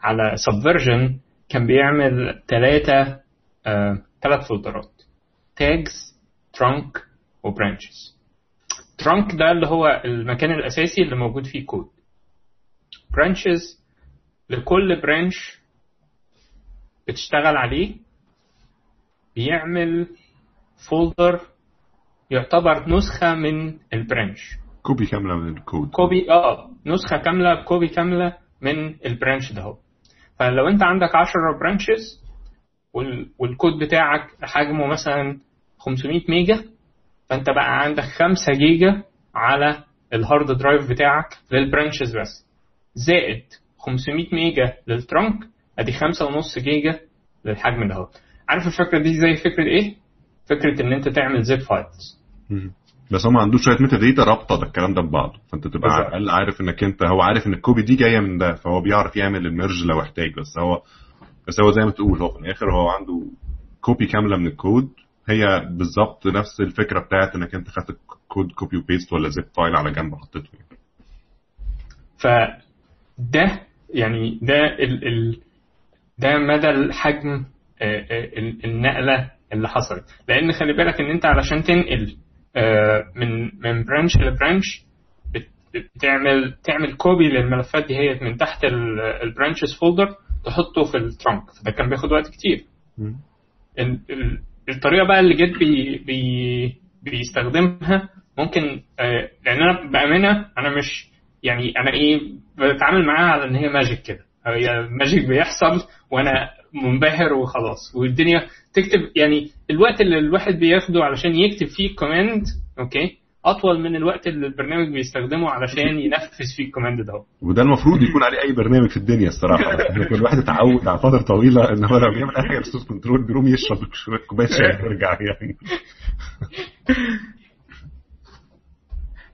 على Subversion كان بيعمل ثلاثة ثلاث فولدرات. tags trunk و branches trunk ده اللي هو المكان الأساسي اللي موجود فيه كود branches لكل branch بتشتغل عليه بيعمل folder يعتبر نسخة من ال branch. copy كاملة من الكود. copy آه نسخة كاملة copy كاملة من ال branch ده هو. فلو أنت عندك 10 branches والكود بتاعك حجمه مثلا 500 ميجا فأنت بقى عندك 5 جيجا على ال hard drive بتاعك لل branches بس. زائد 500 ميجا لل trunk أدي 5.5 جيجا للحجم ده عارف الفكرة دي زي فكرة إيه؟ فكرة إن أنت تعمل zip files بس هو ما عندوش شوية metadata رابطة ده الكلام ده ببعضه. فأنت تبقى على الأقل عارف إنك أنت هو عارف إن ال copy دي جاية من ده فهو بيعرف يعمل ال merge لو احتاج. بس هو بس هو زي ما تقول هو في الآخر هو عنده copy كاملة من الكود هي بالظبط نفس الفكرة بتاعت إنك أنت خدت code copy و paste ولا zip file على جنب حطيته. يعني. فده يعني ده ال ال ده مدى الحجم النقلة اللي حصلت. لأن خلي بالك إن أنت علشان تنقل من من branch ل branch بتعمل تعمل copy للملفات دي هي من تحت ال branches folder تحطه في ال trunk فده كان بياخد وقت كتير. الطريقة بقى اللي Git بي بي بيستخدمها ممكن لأن أنا بأمانة أنا مش يعني أنا إيه بتعامل معاها على إن هي magic كده. هي magic بيحصل وأنا منبهر وخلاص. والدنيا تكتب يعني الوقت اللي الواحد بياخده علشان يكتب فيه command okay؟ أطول من الوقت اللي البرنامج بيستخدمه علشان ينفذ فيه ال command ده. وده المفروض يكون عليه أي برنامج في الدنيا الصراحة. كل واحد اتعود على فترة طويلة إن هو لو بيعمل أي حاجة ري source control بيقوم يشرب شوية كوباية شاي ويرجع يعني.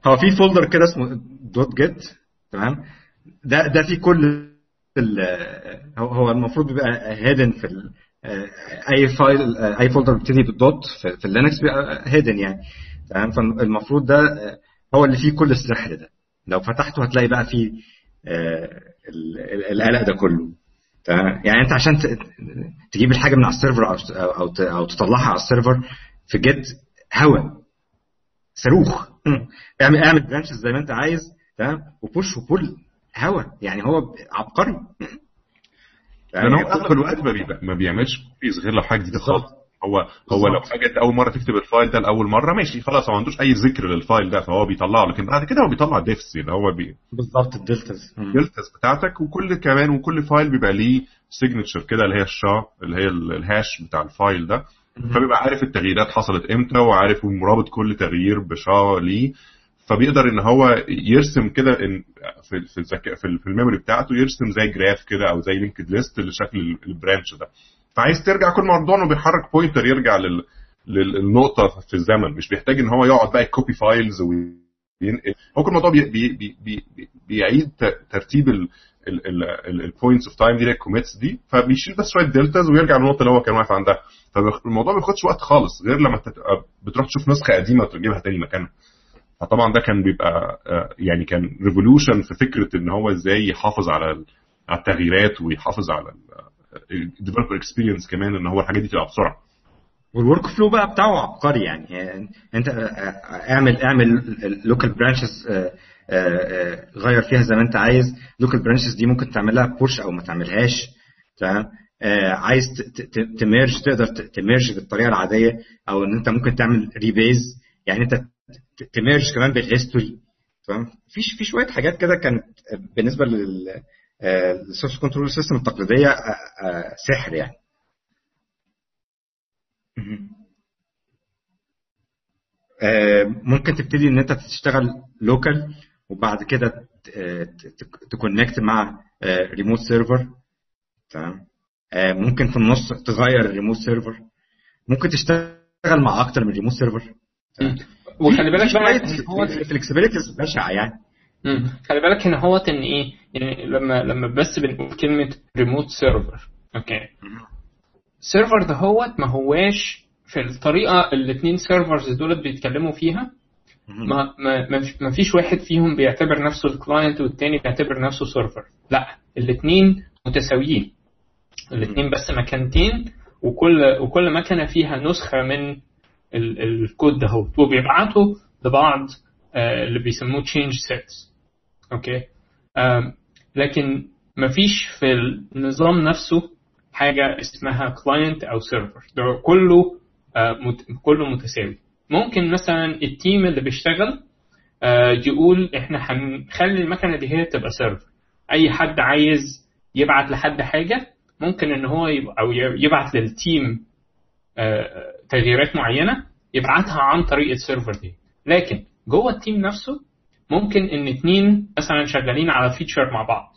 هو في folder كده اسمه dot Git تمام؟ ده ده في كل هو المفروض بيبقى hidden في أي file أي folder بيبتدي بال dot في, في ال Linux بيبقى hidden يعني. تمام؟ فالمفروض ده هو اللي فيه كل السحر ده. لو فتحته هتلاقي بقى فيه القلق ده كله. تمام؟ يعني انت عشان تجيب الحاجة من على ال server أو أو أو تطلعها على ال server في Git هوا. صاروخ. اعمل اعمل branches زي ما انت عايز تمام؟ و push و pull هوا. يعني هو عبقري. لأن هو أغلب الوقت ما. ما بيعملش copies غير لو حاجة جديدة خالص. هو هو لو حاجة انت أول مرة تكتب ال file ده لأول مرة ماشي خلاص هو ما عندوش أي ذكر لل file ده فهو بيطلعه لكن بعد كده هو بيطلع diffs اللي هو بي... بالظبط ال deltas ال deltas بتاعتك وكل كمان وكل file بيبقى ليه signature كده اللي هي ال SHA اللي هي ال hash بتاع ال file ده. فبيبقى عارف التغييرات حصلت إمتى وعارف مرابط كل تغيير ب SHA ليه. فبيقدر إن هو يرسم كده في في الذكاء في, في ال memory بتاعته يرسم زي graph كده أو زي linked list لشكل ال branch ده. فعايز ترجع كل موضوع انه بيحرك pointer يرجع لل للنقطة في الزمن. مش بيحتاج إن هو يقعد بقى ي copy files وينقل هو كل موضوع بي بي بي بي بيعيد ترتيب ال points of time دي ال commits دي. فبيشيل بس شوية deltas ويرجع للنقطة اللي هو كان واقف عندها. فالموضوع ما بياخدش وقت خالص غير لما بتروح تشوف نسخة قديمة وتجيبها تاني مكانها. فطبعا ده كان بيبقى يعني كان revolution في فكرة إن هو إزاي يحافظ على على التغييرات ويحافظ على ال developer experience كمان إن هو الحاجات دي تبقى بسرعة. وال workflow بقى بتاعه عبقري يعني. أنت اعمل اعمل local branches غير فيها زي ما أنت عايز. local branches دي ممكن تعملها push أو ما تعملهاش تمام؟ عايز ت merge تقدر ت merge بالطريقة العادية أو إن أنت ممكن تعمل rebase يعني أنت ت merge كمان بال history تمام؟ في في شوية حاجات كده كانت بالنسبة لل ال source control system التقليدية سحر يعني. ممكن تبتدي إن أنت تشتغل local وبعد كده ت connect مع remote server تمام؟ ممكن في النص تغير ال remote server ممكن تشتغل مع أكتر من remote server وخلي بالك بقى هو flexibilities بشعة يعني. خلي بالك هنا هو إن إيه يعني لما لما بس بنقول كلمة remote server okay server ده هو ما هواش في الطريقة الاثنين servers دول بيتكلموا فيها. ما ما ما فيش واحد فيهم بيعتبر نفسه ال client والتاني بيعتبر نفسه server لا الاثنين متساويين. الاثنين بس مكانتين وكل وكل مكنة فيها نسخة من الكود ده هو وبيبعتوا لبعض اللي بيسموه change sets okay؟ لكن مفيش في النظام نفسه حاجة اسمها client أو server ده كله كله متساوي. ممكن مثلا ال team اللي بيشتغل يقول إحنا هنخلي المكنة دي هي تبقى server أي حد عايز يبعت لحد حاجة ممكن إن هو يبقى أو يبعت لل team تغييرات معينة يبعتها عن طريق ال server دي. لكن جوه ال team نفسه ممكن إن اتنين مثلا شغالين على feature مع بعض.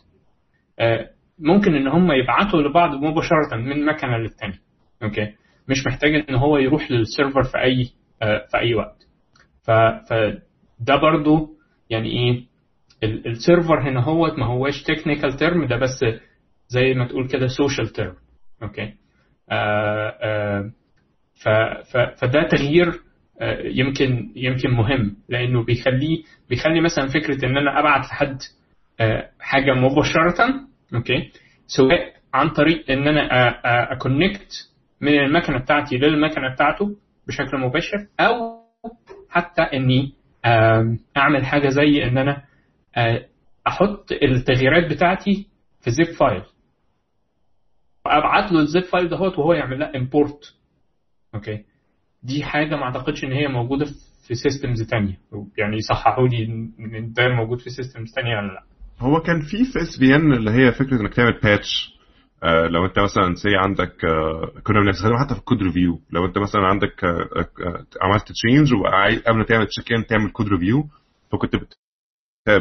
ممكن إن هم يبعتوا لبعض مباشرة من مكنة للتانيه okay؟ مش محتاج إن هو يروح لل server في أي في أي وقت. فده برضو يعني إيه ال server هنا هو ما هواش technical term ده بس زي ما تقول كده social term okay؟ آآ آآ فده تغيير يمكن يمكن مهم لأنه بيخليه بيخلي مثلا فكرة إن أنا أبعت لحد حاجة مباشرة okay؟ سواء عن طريق إن أنا أ connect من المكنة بتاعتي للمكنة بتاعته بشكل مباشر أو حتى إني أعمل حاجة زي إن أنا أحط التغييرات بتاعتي في zip file وأبعت له ال zip file دهوت وهو يعمل لها import okay؟ دي حاجة ما أعتقدش إن هي موجودة في systems تانية. يعني صححوا لي إن ده موجود في سيستمز تانية ولا لأ. هو كان في في SVN اللي هي فكرة إنك تعمل patch آه لو أنت مثلا say عندك آه كنا بنستخدمها حتى في ال code review لو أنت مثلا عندك آه عملت change وقبل ما تعمل check in تعمل code review فكنت بت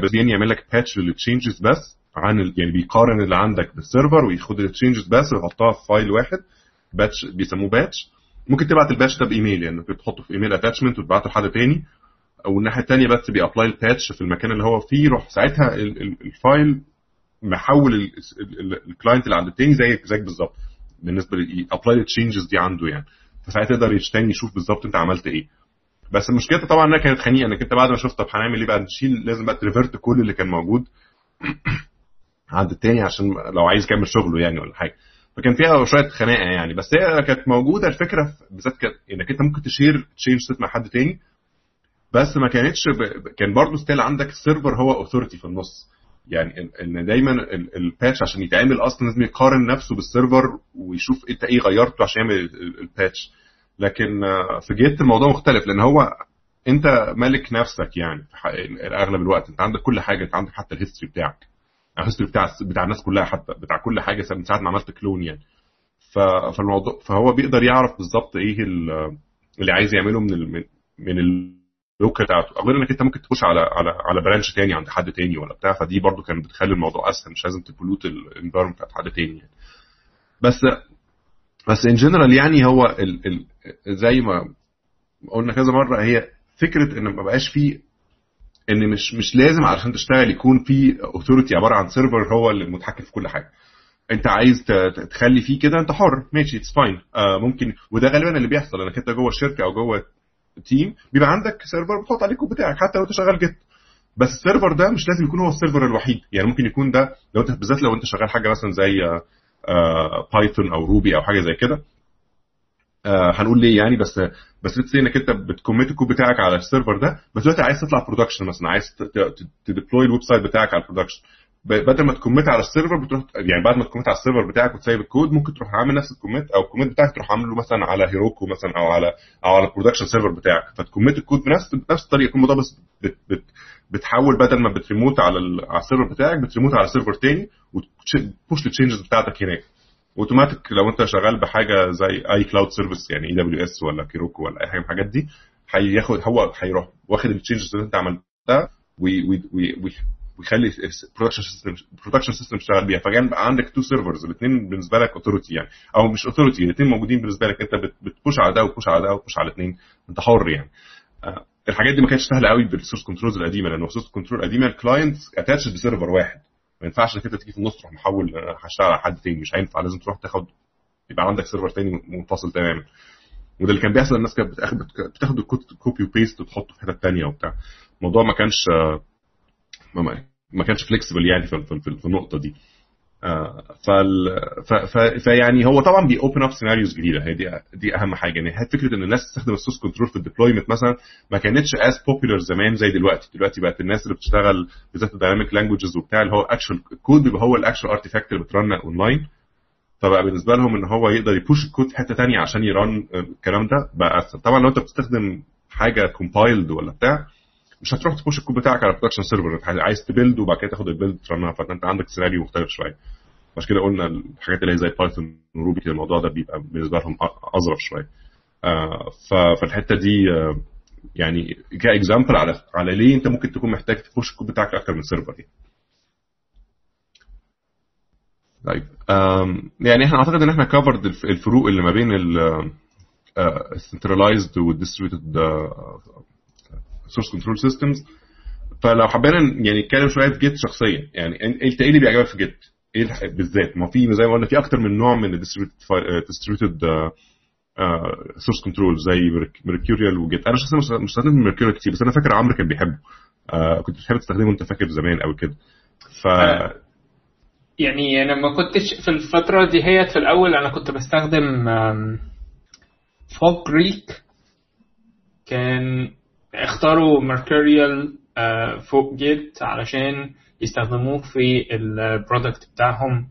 بس يعمل لك patch لل changes بس عن ال... يعني بيقارن اللي عندك بال server وياخد ال changes بس ويحطها في file واحد. patch بيسموه patch ممكن تبعت ال patch ده بإيميل يعني ممكن تحطه في إيميل attachment وتبعته لحد تاني أو الناحية الثانية بس بي apply ال patch في المكان اللي هو فيه يروح ساعتها ال file محول ال client اللي عند التاني زيك زيك بالظبط بالنسبة apply ال changes دي عنده يعني. فساعتها يقدر تاني يشوف بالظبط أنت عملت إيه. بس المشكلة طبعا إنها كانت خنيقة إنك أنت بعد ما شفت طب هنعمل إيه بقى نشيل لازم بقى ت revert كل اللي كان موجود عند التاني عشان لو عايز يكمل شغله يعني ولا حاجة. فكان فيها شوية خناقة يعني. بس هي كانت موجودة الفكرة بالذات إنك أنت ممكن ت share change مع حد تاني. بس ما كانتش ب... كان برضه still عندك ال server هو authority في النص. يعني ان دايما ال patch عشان يتعمل أصلا لازم يقارن نفسه بال server ويشوف أنت إيه غيرته عشان يعمل ال patch لكن في Git الموضوع مختلف لأن هو أنت مالك نفسك يعني في اغلب الوقت. أنت عندك كل حاجة أنت عندك حتى ال history بتاعك. ال history بتاع بتاع الناس كلها حتى بتاع كل حاجة من ساعة ما عملت clone يعني. فالموضوع فهو بيقدر يعرف بالظبط إيه اللي عايز يعمله من من ال local بتاعته. غير إنك أنت ممكن تخش على على على branch تاني عند حد تاني ولا بتاع. فدي برضو كانت بتخلي الموضوع أسهل مش لازم ت pollute ال environment بتاعت حد تاني يعني. بس بس in general يعني هو ال ال زي ما قلنا كذا مرة هي فكرة إن ما بقاش فيه إن مش مش لازم علشان تشتغل يكون في authority عبارة عن server هو اللي متحكم في كل حاجة. أنت عايز تخلي فيه كده أنت حر. ماشي it's fine آه ممكن. وده غالبا اللي بيحصل. إنك أنت جوه الشركة أو جوه team بيبقى عندك server بتحط عليه الكود بتاعك حتى لو أنت شغال Git بس ال server ده مش لازم يكون هو ال server الوحيد. يعني ممكن يكون ده لو أنت بالذات لو أنت شغال حاجة مثلا زي Python أو Ruby أو حاجة زي كده آه هنقول ليه يعني بس بس let's إنك أنت بت commit ال code بتاعك على ال server ده بس دلوقتي عايز تطلع production مثلا عايز ت deploy ال website بتاعك على ال production بدل ما ت commit على ال server بتروح يعني بعد ما ت commit على ال server بتاعك وتسيب الكود ممكن تروح عامل نفس ال commit أو ال commit بتاعك تروح عامله مثلا على Heroku مثلا أو على أو على ال production server بتاعك. فت commit ال code بنفس بنفس الطريقة الموضوع بس بت بت بتحول بدل ما بتريموت على على ال server بتاعك بتريموت على server تاني وت push ال changes بتاعتك هناك. اوتوماتيك لو انت شغال بحاجة زي اي cloud service يعني AWS ولا Heroku ولا أي حاجة من الحاجات دي هياخد هو هيروح واخد ال changes اللي انت عملتها ويخلي ال production system ال production system يشتغل بيها. فكان بقى عندك two servers الاثنين بالنسبة لك authority يعني. أو مش authority الاثنين موجودين بالنسبة لك. انت بت push على ده و push على ده و push على الاثنين انت حر يعني. آه الحاجات دي ما كانتش سهلة قوي بال source controls القديمة لأن ال source control القديمة ال client attached ب server واحد. ما ينفعش انك انت تيجي في النص تروح محول هشتغل على حد تاني مش هينفع لازم تروح تاخد يبقى عندك server تاني منفصل تماما. وده اللي كان بيحصل الناس كانت بتاخد بتاخد ال copy و paste وتحطه في حتة ثانية وبتاع. الموضوع ما كانش ما كانش flexible يعني في, في, في النقطة دي. فال فيعني هو طبعا بي open up scenarios جديدة. هي دي دي أهم حاجة. يعني فكرة إن الناس تستخدم ال source control في ال deployment مثلا ما كانتش as popular زمان زي دلوقتي. دلوقتي بقت الناس اللي بتشتغل بالذات ال dynamic languages وبتاع اللي هو actual ال code بيبقى هو ال actual artifact اللي بت run online فبقى بالنسبة لهم إن هو يقدر ي push ال code في حتة ثانية عشان ي run الكلام ده. بقى اسهل طبعا لو أنت بتستخدم حاجة compiled ولا بتاع مش هتروح ت push ال code بتاعك على production server عايز ت build وبعد كده تاخد ال build ت runها. فأنت عندك سيناريو مختلف شوية. عشان كده قلنا الحاجات اللي هي زي Python و Ruby الموضوع ده بيبقى بالنسبة لهم أظرف شوية. آه فالحتة دي آه يعني ك example على على ليه أنت ممكن تكون محتاج ت push ال code بتاعك أكتر من server يعني. طيب يعني إحنا أعتقد إن إحنا covered الفروق اللي ما بين ال centralized وال distributed source control systems فلو حبينا يعني نتكلم شوية في Git شخصيا. يعني أنت إيه اللي بيعجبك في Git؟ إيه بالذات؟ ما في زي ما قلنا في أكتر من نوع من ال distributed source control زي Mercurial و Git أنا شخصيا مش بستخدم Mercurial كتير بس أنا فاكر عمرو كان بيحبه. uh, كنت بتحب تستخدمه انت فاكر زمان قوي كده. ف يعني أنا ما كنتش في الفترة دي هي في الأول أنا كنت بستخدم Fog Creek كان اختاروا Mercurial Fog Creek علشان يستخدموه في ال product بتاعهم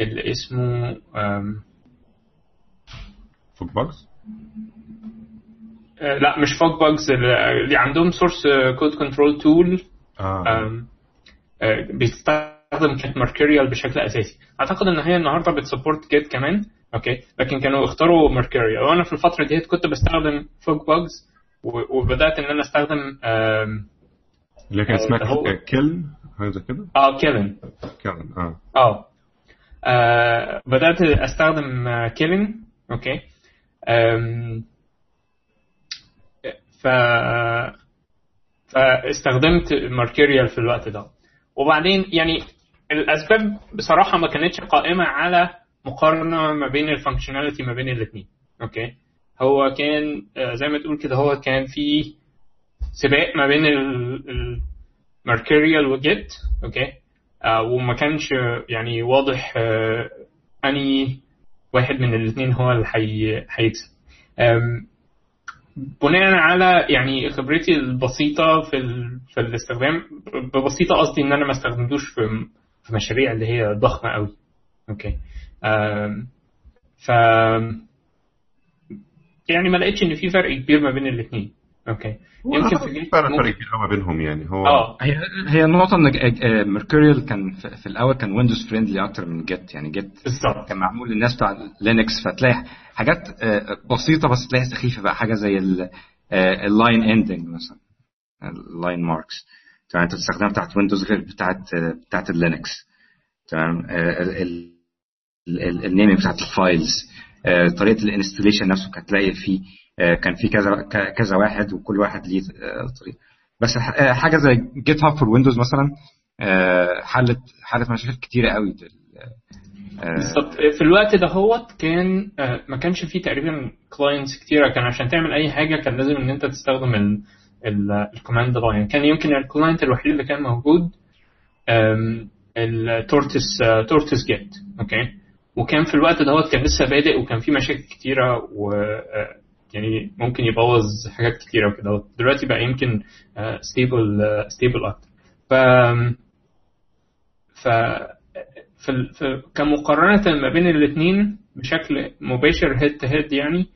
اللي اسمه FogBugz لا مش FogBugz اللي عندهم source code control tool بيستخدم كانت Mercurial بشكل أساسي. أعتقد إن هي النهارده بت support Git كمان. okay. لكن كانوا اختاروا Mercurial وأنا في الفترة دي كنت بستخدم FogBugz وبدأت إن أنا أستخدم اللي كان اسمها Kiln حاجة كده؟ آه Kiln. Kiln آه. آه. آه، بدأت أستخدم Kiln أوكي. أم ف فاستخدمت Mercurial في الوقت ده. وبعدين يعني الأسباب بصراحة ما كانتش قائمة على مقارنة ما بين ال functionality ما بين الاثنين أوكي. هو كان زي ما تقول كده هو كان في سباق ما بين ال Mercurial و Git أوكي؟ آه وما كانش يعني واضح آه أني واحد من الاثنين هو اللي هيكسب بناء على يعني خبرتي البسيطة في ال... في الاستخدام ببسيطة قصدي إن أنا ما استخدمتوش في في مشاريع اللي هي ضخمة قوي أوكي؟ آم، ف يعني ما لقيتش إن في فرق كبير ما بين الاثنين أوكي. يمكن في فعلا فرق كبير ما بينهم يعني. هو آه. هي هي النقطة إن Mercurial كان في في الأول كان Windows friendly أكتر من Git يعني Git بالظبط. كان معمول للناس بتاع Linux فتلاقي حاجات آه، بسيطة بس تلاقيها سخيفة بقى حاجة زي ال line ending مثلا. ال line marks تمام أنت بتستخدمها بتاعت Windows غير بتاعت آه، بتاعت ال Linux تمام ال naming بتاعت ال files آه، طريقة ال installation نفسه كانت تلاقي فيه آه، كان في كذا كذا واحد وكل واحد ليه آه، طريقة. بس ح- حاجة زي GitHub for Windows مثلا حلت حلت مشاكل كتيرة قوي بالظبط. في الوقت ده هوت كان ما كانش فيه تقريبا clients كتيرة. كان عشان تعمل أي حاجة كان لازم إن أنت تستخدم ال command line كان يمكن ال client الوحيد اللي كان موجود ال Tortoise TortoiseGit أوكي وكان في الوقت ده هوت كان لسه بادئ وكان فيه مشاكل كتيرة و آه، يعني ممكن يبوظ حاجات كتيرة وكده. دلوقتي بقى يمكن stable stable أكتر. ف ف في, في كمقارنة ما بين الاثنين بشكل مباشر head to head يعني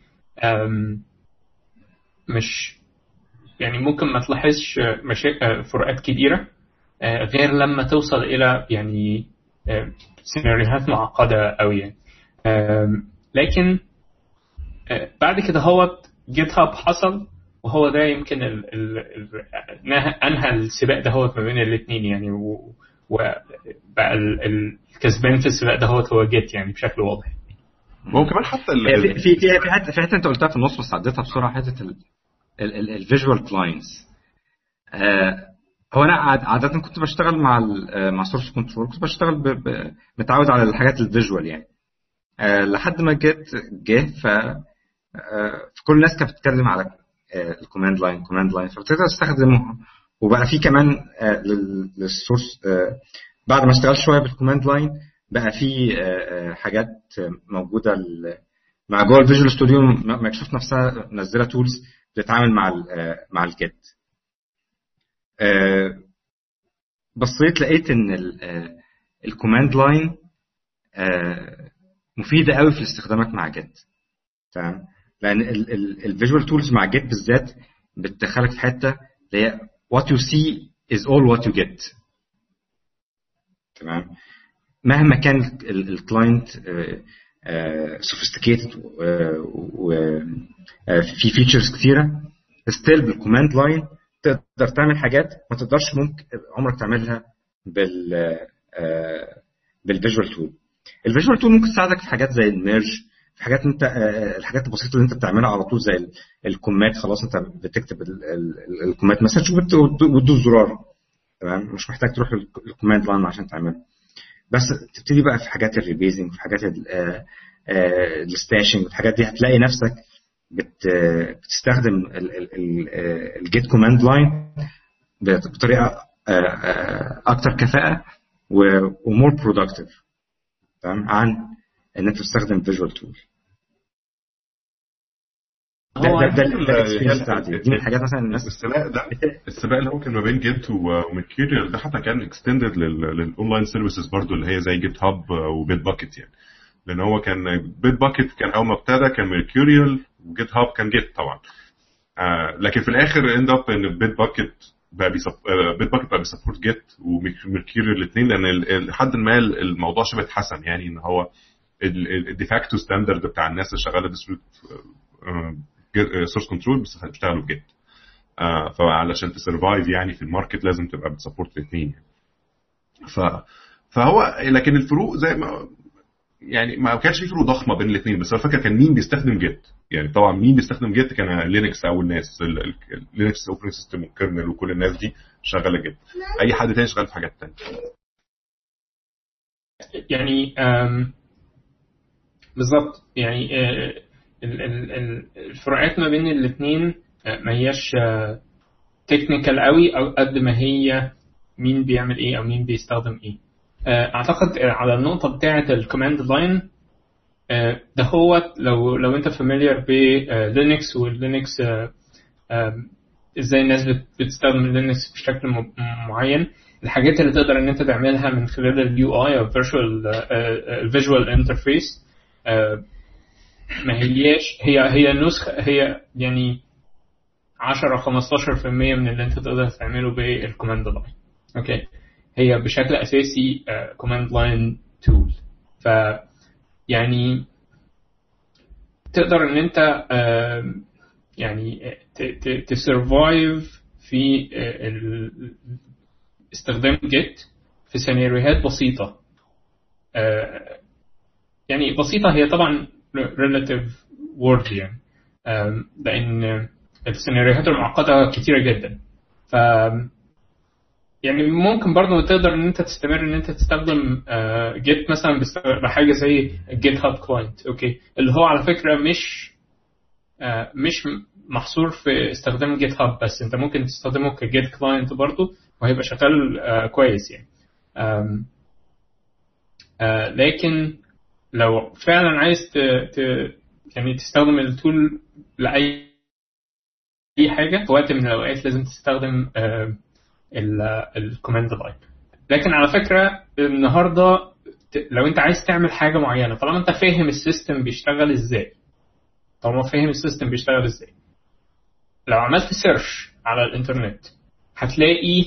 مش يعني ممكن ما تلاحظش مشا... فروقات كبيرة آه، غير لما توصل إلى يعني آه، سيناريوهات معقدة أوي. يعني لكن آه، بعد كده هو جيت هاب حصل وهو ده يمكن ال ال ال نه- أنهى السباق ده هو ما بين الاثنين يعني و- وبقى ال- ال- الكسبان في السباق ده هو هو جيت يعني بشكل واضح. هو كمان حتى في في في في حتة في حتة أنت قلتها في النص بس عديتها بسرعة حتة ال visual clients هو أنا عاد- عادة كنت بشتغل مع آه، مع source control كنت بشتغل ب- ب- متعود على الحاجات ال visual يعني. آه، لحد ما Git جه ف آه، فكل الناس كانت بتتكلم على ال command line command line فابتديت استخدمه وبقى في كمان آه، لل- لل source آه، بعد ما اشتغلت شوية بال command line بقى في آه، آه، حاجات موجودة مع جوه ال Visual Studio Microsoft نفسها منزله tools بتتعامل مع آه، مع ال Git. آه، بصيت لقيت إن ال command line مفيدة قوي في استخدامك مع Git تمام؟ لأن ال visual tools مع Git بالذات بتدخلك في حتة اللي هي what you see is all what you get. تمام؟ مهما كان ال client sophisticated وفي features كتيرة still بال command line تقدر تعمل حاجات ما تقدرش ممكن عمرك تعملها بال بال visual tool ال visual tool ممكن تساعدك في حاجات زي ال merge في حاجات انت آه، الحاجات البسيطة اللي انت بتعملها على طول زي ال- ال commit خلاص انت بتكتب ال- ال- ال commit message وتدوس زرار. تمام؟ مش محتاج تروح لل command line عشان تعمله بس تبتدي بقى في حاجات ال rebasing في حاجات ال stashing والحاجات دي هتلاقي نفسك بتستخدم ال Git command line بطريقة آه، آه، أكتر كفاءة و more productive تمام؟ عن إن أنت تستخدم visual tool ده ده ده بتاعتي. دي من الحاجات مثلا الناس السباق ده السباق اللي هو كان ما بين Git و Mercurial ده حتى كان extended لل online services برضو اللي هي زي GitHub و Bitbucket يعني. لأن هو كان Bitbucket كان أول ما ابتدى كان Mercurial و GitHub كان Git طبعا. آه لكن في الآخر end up إن Bitbucket بقى بيسب... Bitbucket بقى بي support Git و Mercurial الاثنين لأن لحد ما الموضوع شبه اتحسن. يعني إن هو ال de facto standard بتاع الناس اللي شغالة source control بيشتغلوا ب Git آه فعلشان ت survive يعني في ال market لازم تبقى بت support الاثنين يعني. ف فهو لكن الفروق زي ما يعني ما كانش في فروق ضخمة بين الاثنين بس أنا فاكر كان مين بيستخدم Git. يعني طبعا مين بيستخدم Git؟ كان Linux أو الناس Linux operating system وال kernel وكل الناس دي شغالة Git. أي حد تاني شغال في حاجات تانية؟ يعني بالظبط. يعني آه، ال- ال- ال- الفروقات ما بين الاثنين ما هياش technical قوي أو قد ما هي مين بيعمل إيه أو مين بيستخدم إيه. آه، أعتقد آه، على النقطة بتاعة ال command line آه، ده هو لو لو أنت familiar ب Linux وال Linux إزاي الناس بت- بتستخدم Linux بشكل معين. الحاجات اللي تقدر إن أنت تعملها من خلال ال UI أو virtual ال visual interface ما هياش هي هي نسخة هي يعني 10 15% من اللي أنت تقدر تعمله بال command line okay هي بشكل أساسي command line tool ف يعني تقدر إن أنت آم، يعني تسرفايف في آه، استخدام جيت في سيناريوهات بسيطة. آه، يعني بسيطة هي طبعا relative word يعني. لأن السيناريوهات المعقدة كتيرة جدا. ف يعني ممكن برضه تقدر إن أنت تستمر إن أنت تستخدم Git مثلا بست- بحاجة زي GitHub client okay اللي هو على فكرة مش آه، مش محصور في استخدام GitHub بس أنت ممكن تستخدمه ك Git client برضه وهيبقى شغال آه، كويس يعني آه، لكن لو فعلا عايز. ت... يعني تستخدم ال tool لأي اي حاجة في وقت من الأوقات لازم تستخدم ال command line لكن على فكرة النهارده لو انت عايز تعمل حاجة معينة طالما انت فاهم ال system بيشتغل إزاي طالما فاهم ال system بيشتغل إزاي لو عملت search على الإنترنت هتلاقي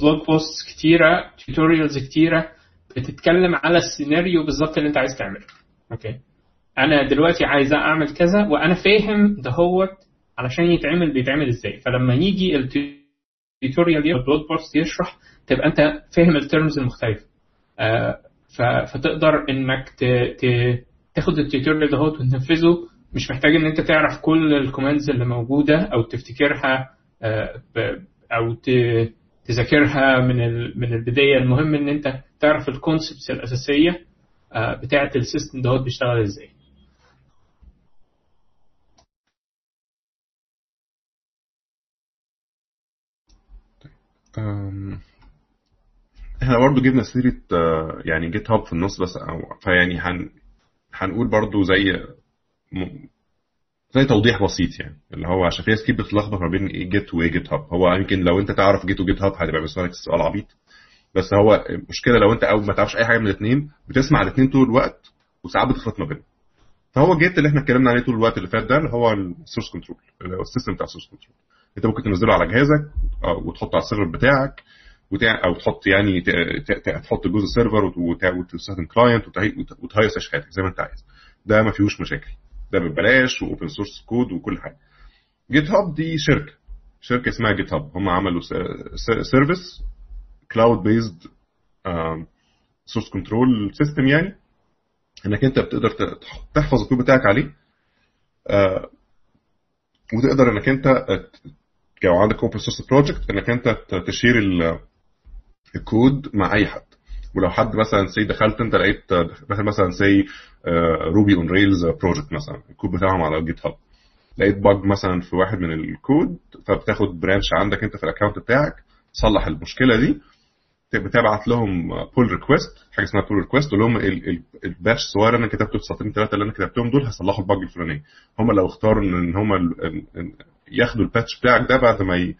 blog post كتيرة tutorials كتيرة بتتكلم على السيناريو بالظبط اللي انت عايز تعمله. Okay أنا دلوقتي عايز أعمل كذا وأنا فاهم دهوت علشان يتعمل بيتعمل إزاي فلما يجي ال tutorial دي ال blog post يشرح تبقى أنت فاهم ال terms المختلفة آه، فتقدر إنك. تاخد ال tutorial دهوت وتنفذه مش محتاج إن أنت تعرف كل ال commands اللي موجودة أو تفتكرها آه،. أو. تذاكرها من. من البداية المهم إن أنت تعرف ال concepts الأساسية آه، بتاعة ال system دهوت بيشتغل إزاي إحنا برضو جبنا سيرة آه، يعني GitHub في النص بس أو فيعني هن هنقول برضو زي م- زي توضيح بسيط يعني اللي هو عشان في ناس كتير بتتلخبط ما بين إيه Git وايه GitHub. هو يمكن لو انت تعرف Git و GitHub هتبقى بالنسبة لك السؤال عبيط بس هو المشكلة لو انت أو ما تعرفش أي حاجة من الاثنين بتسمع الاثنين طول الوقت وساعات بتخلط ما بينهم. فهو Git اللي إحنا اتكلمنا عليه طول الوقت اللي فات ده اللي هو ال source control ال system بتاع ال source control انت ممكن تنزله على جهازك أو- وتحطه على ال server بتاعك وتع... أو تحط يعني ت... ت... تحط جزء server وت... وت... وتستخدم client. وت... وتهيص يا شحاتة زي ما انت عايز. ده ما فيهوش مشاكل. ده ببلاش و open source code وكل حاجة. GitHub دي شركة. شركة اسمها GitHub هم عملوا service cloud based source control system يعني. انك انت بتقدر تحفظ الكود بتاعك عليه آه، وتقدر انك انت آه، لو عندك open source project إنك أنت ت share ال- الكود مع أي حد. ولو حد مثلا سي دخلت أنت لقيت آه، مثلا مثلا say Ruby on Rails project مثلا الكود بتاعهم على GitHub لقيت bug مثلا في واحد من الكود فبتاخد branch عندك أنت في ال account بتاعك تصلح المشكلة دي بتبعت لهم pull request حاجة اسمها pull request تقول لهم ال- ال- ال patch الصغير اللي أنا كتبته السطرين ثلاثة اللي أنا كتبتهم دول هيصلحوا ال bug الفلانيه هم لو اختاروا ان هم ياخدوا ال patch بتاعك ده بعد ما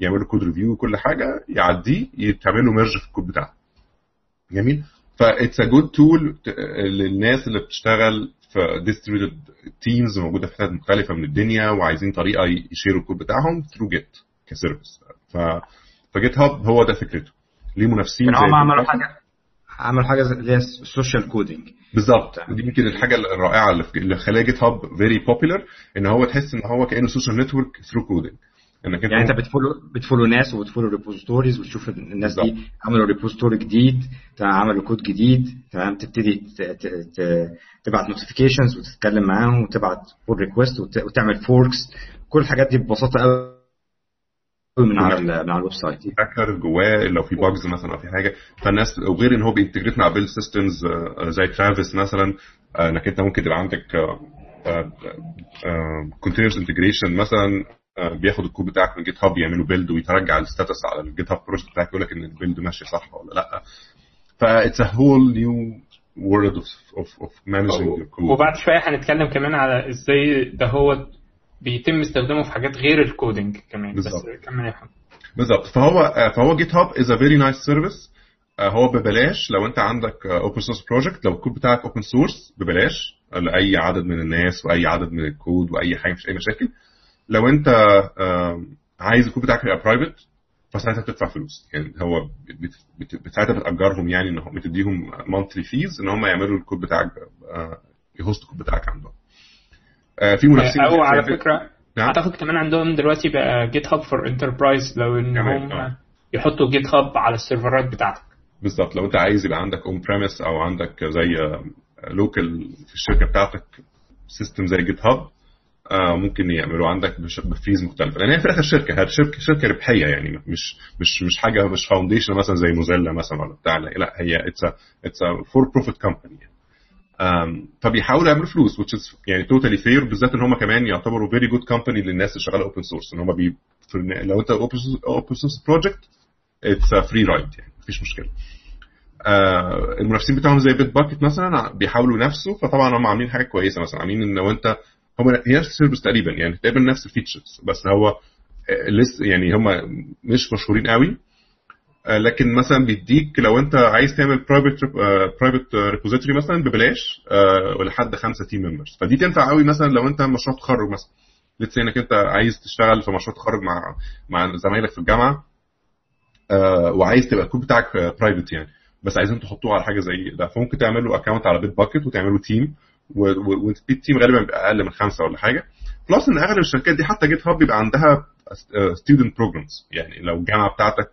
يعملوا code review وكل حاجة يعديه يتعملوا merge في الكود بتاعك جميل؟ ف it's a good tool للناس اللي بتشتغل في distributed teams موجودة في حتت مختلفة من الدنيا وعايزين طريقة ي share وا ال code بتاعهم through Git ك service. ف ف GitHub هو ده فكرته. ليه منافسين زي عملوا. حاجة. عملوا حاجة اللي هي ال social coding بالظبط. دي يمكن الحاجة الرائعة اللي خلاها GitHub very popular إن هو تحس إن هو كأنه social network through coding إنك يعني أنت بت follow بت follow ناس وبت follow repositories وتشوف الناس دي عملوا repository جديد عملوا كود جديد تمام تبتدي تبعت notifications وتتكلم معاهم وتبعت pull request وتعمل forks كل الحاجات دي ببساطة قوي من على من على ال website. tracker جواه لو في bugs مثلا أو في حاجة. فالناس وغير إن هو بي integrate مع build systems زي Travis مثلا آه، إنك أنت ممكن يبقى عندك continuous integration مثلا آه، بياخد الكود بتاعك من GitHub يعملوا build ويترجع ال status على ال GitHub project بتاعك يقول لك إن ال build ماشي صح ولا لأ. ف it's a whole new of managing your code. وبعد شوية هنتكلم كمان على إزاي ده هو بيتم استخدامه في حاجات غير ال coding كمان. بالظبط. بس كمل يا محمد بالظبط. فهو آه، فهو GitHub is a very nice service هو ببلاش لو انت عندك open source project لو الكود بتاعك open source ببلاش. لأي عدد من الناس وأي عدد من الكود وأي حاجة مفيش أي مشاكل. لو انت عايز الكود بتاعك يبقى private فساعتها بتدفع فلوس. يعني هو ساعتها بتأجرهم يعني إن هم بتديهم monthly fees إن هم يعملوا الكود بتاعك آه، ي host ال code بتاعك عندهم. في منافسين أو على. فكرة نعم. أعتقد كمان عندهم دلوقتي بقى GitHub for enterprise لو ان هم آه. يحطوا GitHub على السيرفرات بتاعتك بالظبط لو أنت عايز يبقى عندك on-premise أو عندك زي local في الشركة بتاعتك system زي GitHub آه، ممكن يعملوا عندك بـ fees مختلفة لأن هي في الآخر شركة هي شركة شركة ربحية يعني مش مش مش حاجة مش foundation مثلا زي Mozilla مثلا ولا بتاع لا هي it's it's for profit company فبيحاولوا يعملوا فلوس which is يعني totally fair بالذات إن هم كمان يعتبروا very good company للناس اللي شغالة open source إن هم بي لو أنت open source project it's free ride يعني مفيش مشكلة. آه، المنافسين بتاعهم زي Bitbucket مثلا بيحاولوا ينافسوا فطبعا هم عاملين حاجة كويسة مثلا. عاملين إن لو انت هم هي نفس ال service تقريبا يعني تقريبا نفس ال features بس هو آه، لسه يعني هم مش مشهورين قوي. آه، لكن مثلا بيديك لو أنت عايز تعمل private private repository مثلا ببلاش آه، ولحد خمسة team members فدي تنفع قوي مثلا لو أنت مشروع تخرج مثلا. let's إنك أنت عايز تشتغل في مشروع تخرج مع مع زمايلك في الجامعة آه، وعايز تبقى الكود بتاعك private يعني. بس عايزين تحطوه على حاجة زي ده. فممكن تعملوا account على Bitbucket وتعملوا team وال team غالبا بيبقى أقل من خمسة ولا حاجة. plus إن أغلب الشركات دي حتى GitHub بيبقى عندها student programs يعني لو الجامعة بتاعتك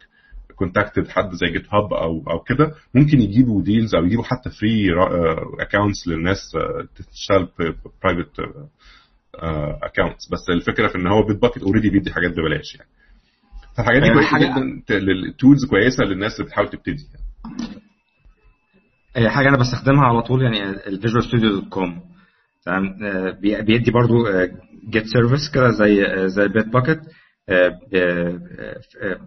contacted حد زي GitHub أو أو كده ممكن يجيبوا deals أو يجيبوا حتى free accounts للناس آه، تشتغل private accounts بس الفكرة في إن هو Bitbucket already بيدي حاجات ببلاش يعني. فالحاجات دي آه، كويسة حاجة- جدا tools كويسة للناس اللي بتحاول تبتدي هي حاجة أنا بستخدمها على طول يعني ال Visual Studio dot com تمام؟ آه، بي- بيدي برضو Git service كده زي آه، زي Bitbucket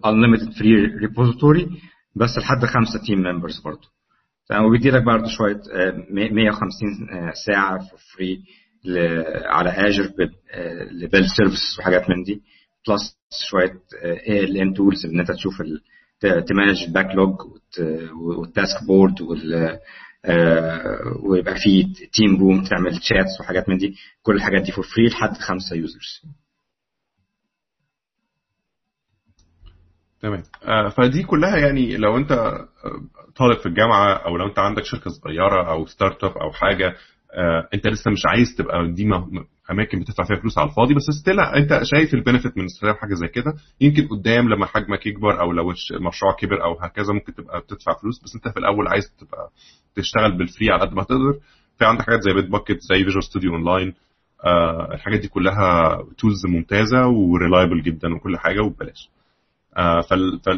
unlimited free repository بس لحد خمسة team members تمام وبيدي لك برضو شوية آه، 150 آه، ساعة free على Azure build service وحاجات من دي. plus شوية ال ان tools ان انت تشوف to manage ال backlog وال task board وال آه، ويبقى في team room تعمل chats وحاجات من دي. كل الحاجات دي for free لحد خمسة users تمام. آه، فدي كلها يعني لو انت آه، طالب في الجامعة أو لو انت عندك شركة صغيرة أو startup أو حاجة آه، انت لسه مش عايز تبقى دي أماكن بتدفع فيها فلوس على الفاضي بس still انت شايف ال benefit من استخدام حاجة زي كده. يمكن قدام لما حجمك يكبر أو لو المشروع كبر أو هكذا ممكن تبقى بتدفع فلوس بس انت في الأول عايز تبقى تشتغل بال free على قد ما تقدر. في عندك حاجات زي Bitbucket زي Visual Studio Online آه، الحاجات دي كلها tools ممتازة و reliable جدا وكل حاجة وببلاش.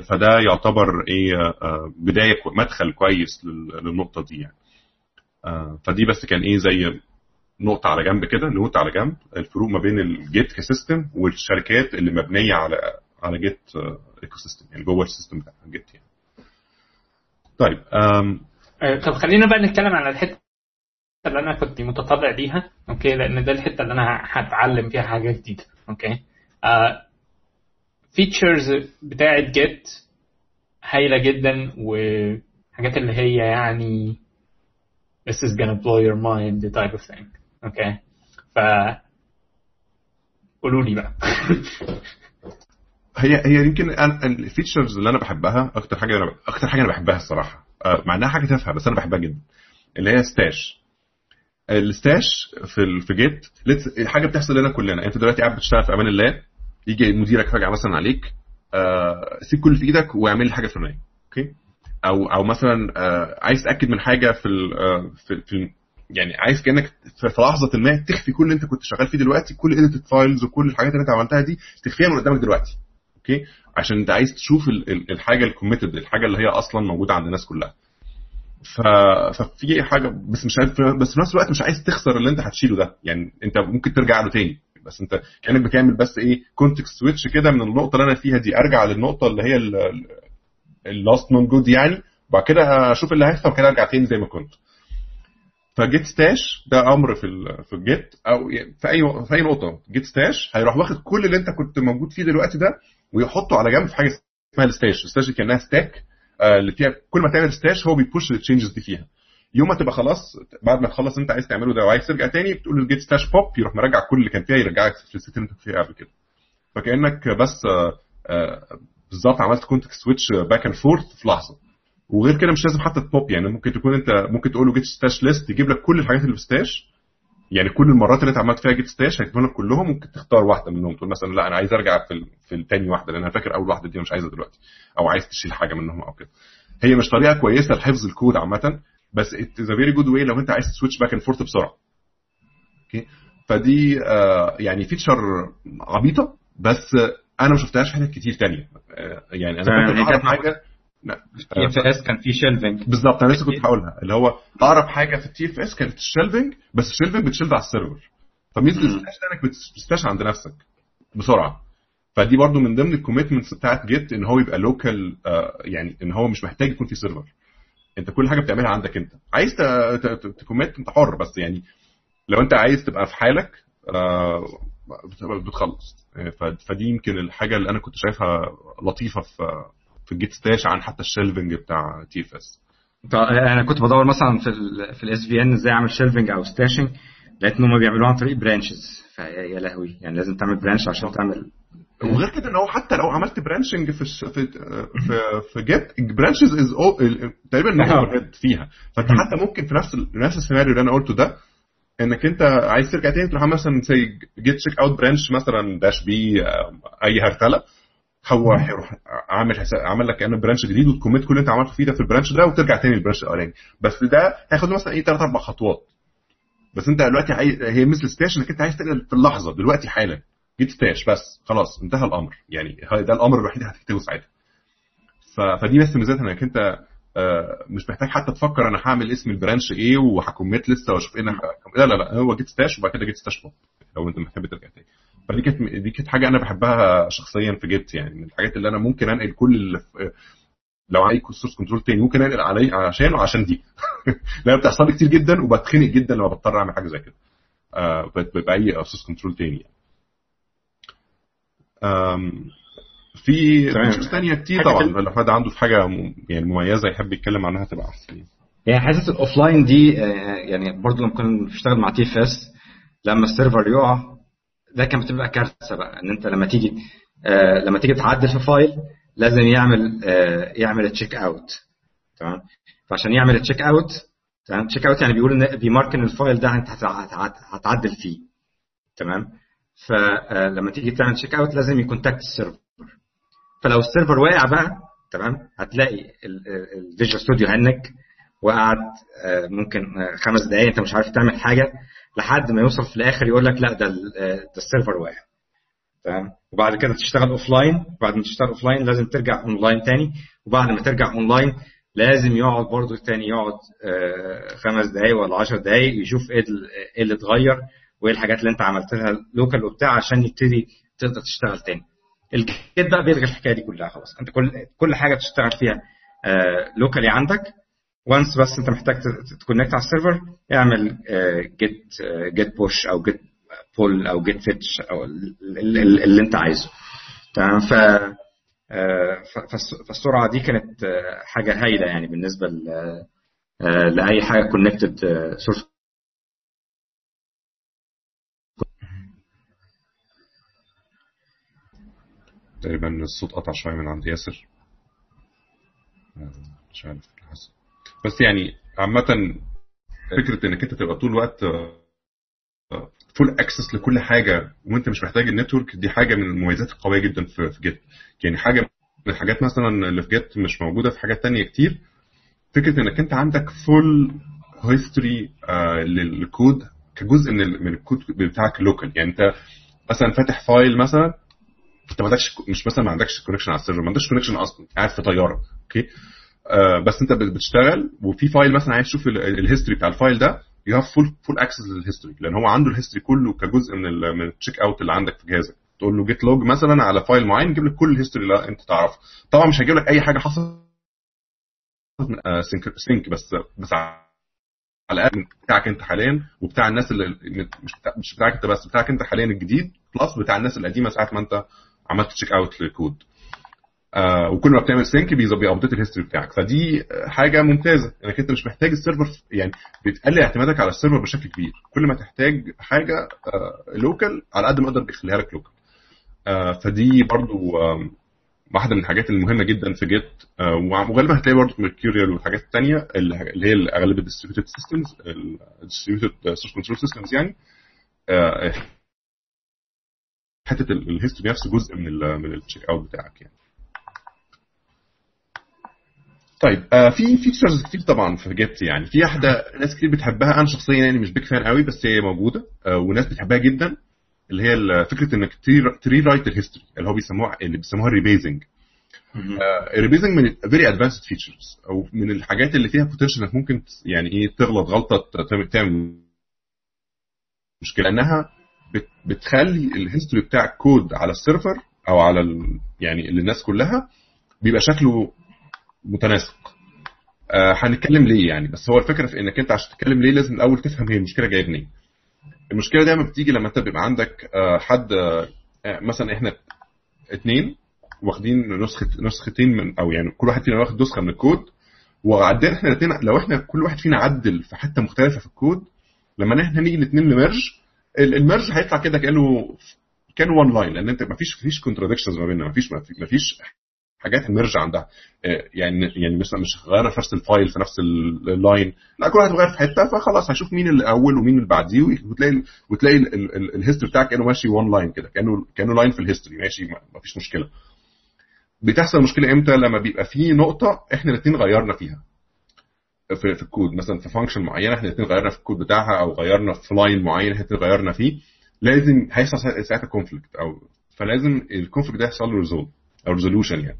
فده يعتبر إيه آه، بداية كو- مدخل كويس لل- للنقطة دي يعني. آه، فدي بس كان إيه زي نقطة على جنب كده note على جنب الفروق ما بين ال Git ك system والشركات اللي مبنية على على Git ecosystem يعني جوه ال system بتاع Git يعني. طيب آه، طب خلينا بقى نتكلم على الحتة اللي أنا كنت متطلع ليها okay؟ لأن ده الحتة اللي أنا هتعلم فيها حاجة جديدة okay؟ features بتاعه Git هايلة جدا وحاجات اللي هي يعني this is gonna blow your mind type of thing. okay ف قولوا لي بقى. هي هي يمكن ال features اللي أنا بحبها أكتر حاجة أكتر حاجة أنا بحبها الصراحة آه، مع إنها حاجة تافهة بس أنا بحبها جدا اللي هي stash ال stash في في Git حاجة بتحصل لنا كلنا. أنت دلوقتي قاعد بتشتغل في أمان الله يجي مديرك فجأة مثلا عليك آه، سيب كل اللي في إيدك واعمل لي حاجة الفلانيه okay؟ أو أو مثلا آه، عايز تأكد من حاجة في ال- آه، في, في يعني عايز كأنك في لحظة ما تخفي كل اللي أنت كنت شغال فيه دلوقتي كل edited files وكل الحاجات اللي أنت عملتها دي تخفيها من قدامك دلوقتي okay؟ عشان أنت عايز تشوف ال- ال- الحاجة ال committed الحاجة اللي هي أصلا موجودة عند الناس كلها. ف... ففي حاجة بس مش عارف بس في نفس الوقت مش عايز تخسر اللي أنت هتشيله ده يعني أنت ممكن ترجع له تاني. بس انت كأنك بتعمل بس إيه context switch كده من النقطة اللي أنا فيها دي. ارجع للنقطة اللي هي ال last known good يعني. وبعد كده أشوف اللي هيحصل كده ارجع تاني زي ما كنت. ف git stash ده أمر في في ال Git أو في أي في أي نقطة. git stash هيروح واخد كل اللي انت كنت موجود فيه دلوقتي ده ويحطه على جنب في حاجة اسمها ال stash ال stash دي كأنها stack آه، اللي فيها كل ما تعمل stash هو بي push ال changes دي فيها. يوم ما تبقى خلاص بعد ما تخلص انت عايز تعمله ده وعايز ترجع تاني بتقول له git stash pop يروح مرجع كل اللي كان فيها يرجعك في ال state اللي انت فيها قبل كده. فكأنك بس آه، آه، بالظبط عملت context switch back and forth في لحظة. وغير كده مش لازم حتى تبوب يعني ممكن تكون انت ممكن تقول له git stash list يجيب لك كل الحاجات اللي في stash يعني كل المرات اللي انت عملت فيها git stash هيجيبهم لك كلهم ممكن تختار واحدة منهم تقول مثلا لا أنا عايز أرجع في في الثاني واحدة لأن أنا فاكر أول واحدة دي مش عايزها دلوقتي أو عايز تشيل حاجة منهم أو كده. هي مش طريقة كويسة لحفظ الكود عامة بس it is very good way لو انت عايز ت switch back and forth بسرعة. okay فدي آه يعني feature عبيطة بس أنا ما شفتهاش في حاجات كتير تانية. آه يعني أنا فاكر هي اقرب كانت حاجة. TFS كان في shelving بالظبط أنا لسه كنت هقولها. اللي هو اقرب حاجة في ال TFS كانت ال shelving بس ال shelving بت shelve على ال server. فميزة ده إنك بت stash عند نفسك بسرعة. فدي برضو من ضمن ال commitments بتاعت Git إن هو يبقى local يعني إن هو مش محتاج يكون في server. انت كل حاجة بتعملها عندك انت. عايز ت commit انت حر بس يعني لو انت عايز تبقى في حالك آه، بت- بتخلص. آه، فدي يمكن الحاجة اللي أنا كنت شايفها لطيفة في في ال Git stash عن حتى ال shelving بتاع TFS أنا كنت بدور مثلا في ال في ال SVN إزاي أعمل shelving أو stashing لقيت إن هم بيعملوها عن طريق branches فيا لهوي يعني لازم تعمل branch عشان تعمل وغير كده إن هو حتى لو عملت branching في في في, في Git branches as تقريبا head فيها. فأنت حتى ممكن في نفس نفس السيناريو اللي أنا قلته ده إنك أنت عايز ترجع تاني تروح مثلا زي git checkout branch مثلا dash b آه، أي هرتلة هو هيروح عامل حساب عامل لك كأنه branch جديد وت commit كل اللي أنت عملته فيه ده في ال branch ده وترجع تاني لل branch الأولاني. بس ده هياخد مثلا إيه ثلاث أربع خطوات. بس أنت دلوقتي عايز هي مثل stash إنك أنت عايز تنقل في اللحظة دلوقتي حالا. git stash بس خلاص انتهى الأمر. يعني ده الأمر الوحيد اللي هتكتبه ساعتها. فدي بس ميزتها إنك أنت آه، مش محتاج حتى تفكر أنا هعمل اسم ال branch إيه وه commit لسه وأشوف إيه أنا لا لا لا هو git stash وبعد كده git stash pop لو أنت محتاج ترجع تاني. فدي كانت دي كانت حاجة أنا بحبها شخصيا في Git يعني من الحاجات اللي أنا ممكن أنقل كل اللي في لو عندي source control تاني ممكن أنقل عشانه عشان دي. لأن بتحصل لي كتير جدا وبتخنق جدا لما بضطر أعمل حاجة زي كده. آه، بأي source control تاني يعني. في. features تانية كتير طبعا. لو حد عنده في حاجة يعني مميزة يحب يتكلم عنها تبقى أحسن يعني. حاسس ال offline دي آه، يعني برضه لما كنا بنشتغل مع TFS لما ال server يقع ده كان بتبقى كارثة بقى إن أنت لما تيجي آه، لما تيجي تعدل في file لازم يعمل آه، يعمل check out تمام فعشان يعمل check out تمام check out يعني بيقول ان بي mark ال file ده انت هتع- هتع- هتعدل فيه تمام فلما تيجي تعمل check out لازم ي contact ال server. فلو ال server واقع بقى تمام هتلاقي ال Visual Studio hang وقعد آه، ممكن آه، خمس دقايق انت مش عارف تعمل حاجة لحد ما يوصل في الآخر يقول لك لا ده آه، ده ال server واقع. تمام؟ وبعد كده تشتغل offline بعد ما تشتغل offline لازم ترجع اون لاين تاني وبعد ما ترجع اون لاين لازم يقعد برضه تاني يقعد خمس دقايق ولا 10 دقايق يشوف ال- إيه اللي اتغير وايه الحاجات اللي انت عملتها local وبتاع عشان يبتدي تقدر تشتغل تاني. ال Git بقى بيلغي الحكاية دي كلها خلاص. انت كل كل حاجة بتشتغل فيها locally عندك. once بس انت محتاج ت connect على ال server اعمل git git push أو git pull أو git fetch أو ال- ال- ال- اللي انت عايزه. تمام؟ ف آه، فالسرعة دي كانت آه، حاجة هايلة يعني بالنسبة آه، لأي حاجة connected source تقريبا الصوت قطع شوية من عند ياسر. آه، مش عارف إيه بس يعني عامة فكرة إنك أنت تبقى طول الوقت full access لكل حاجة وأنت مش محتاج ال network دي حاجة من المميزات القوية جدا في Git يعني حاجة من الحاجات مثلا اللي في Git مش موجودة في حاجات تانية كتير فكرة إنك أنت عندك full history لل code كجزء من ال- من الكود بتاعك ال local يعني أنت مثلا فاتح file مثلا انت ما عندكش مش مثلا ما عندكش connection على ال server ما عندكش connection أصلا قاعد في طيارة أوكي؟ آه بس أنت بت- بتشتغل وفي file مثلا عايز تشوف ال history بتاع ال file ده you have full full access لل history لأن هو عنده ال history كله كجزء من من ال check out اللي عندك في جهازك. تقول له git log مثلا على file معين يجيب لك كل ال history اللي أنت تعرفه. طبعا مش هيجيب لك أي حاجة حصلت sync sync بس بس الأقل بتاعك أنت حاليا وبتاع الناس اللي مش بتاعك أنت بس بتاعك أنت حاليا الجديد plus بتاع الناس القديمة ساعة ما أنت عملت check out لل code آه وكل ما بتعمل sync بي update ال history بتاعك. فدي حاجة ممتازة إنك أنت مش محتاج ال server يعني بتقلل اعتمادك على ال server بشكل كبير. كل ما تحتاج حاجة آه local على قد ما يقدر بيخليها لك local آه فدي برضو آه واحدة من الحاجات المهمة جدا في Git آه وغالبا هتلاقي برضه في Mercurial والحاجات الثانية اللي هي اغلب ال distributed systems ال distributed control systems يعني. آه حتة ال history نفسه جزء من ال من ال check out بتاعك يعني. طيب آه في features كتير طبعا في Git يعني. في واحدة ناس كتير بتحبها. أنا شخصيا يعني مش big fan قوي بس هي موجودة آه وناس بتحبها جدا اللي هي فكرة إنك ت rewrite ال history اللي هو بيسموها اللي بيسموها ال rebasing ال rebasing من very advanced features أو من الحاجات اللي فيها potential إنك ممكن يعني إيه تغلط غلطة تعمل مشكلة. لأنها بتخلي ال history بتاع الكود على ال server أو على ال يعني للناس كلها بيبقى شكله متناسق. آه هنتكلم ليه يعني؟ بس هو الفكرة في إنك أنت عشان تتكلم ليه لازم الأول تفهم هي المشكلة جاية منين. المشكلة دايما بتيجي لما أنت بيبقى عندك آه حد آه مثلا إحنا اتنين واخدين نسخة نسختين من أو يعني كل واحد فينا واخد نسخة من الكود وعدينا إحنا الاثنين لو إحنا كل واحد فينا عدل في حتة مختلفة في الكود لما إحنا نيجي الاثنين نمرج ال merge هيطلع كده كأنه كان one line لأن أنت مفيش مفيش contradictions ما بيننا مفيش مفيش حاجات ال merge عندها. يعني يعني مثلا مش غيرنا في نفس ال file في نفس ال line لا كل واحد غير في حتة فخلاص هشوف مين الأول ومين اللي بعديه وتلاقي وتلاقي ال history بتاعك كأنه ماشي one line كده كأنه كأنه line في ال history ماشي مفيش مشكلة. بتحصل مشكلة إمتى؟ لما بيبقى في نقطة إحنا الاثنين غيرنا فيها. في, في الكود. مثلا في function معينة إحنا الاثنين غيرنا في الكود بتاعها أو غيرنا في line معين إحنا الاثنين غيرنا فيه لازم هيحصل ساعتها conflict أو فلازم ال conflict ده يحصل له resolve أو resolution يعني.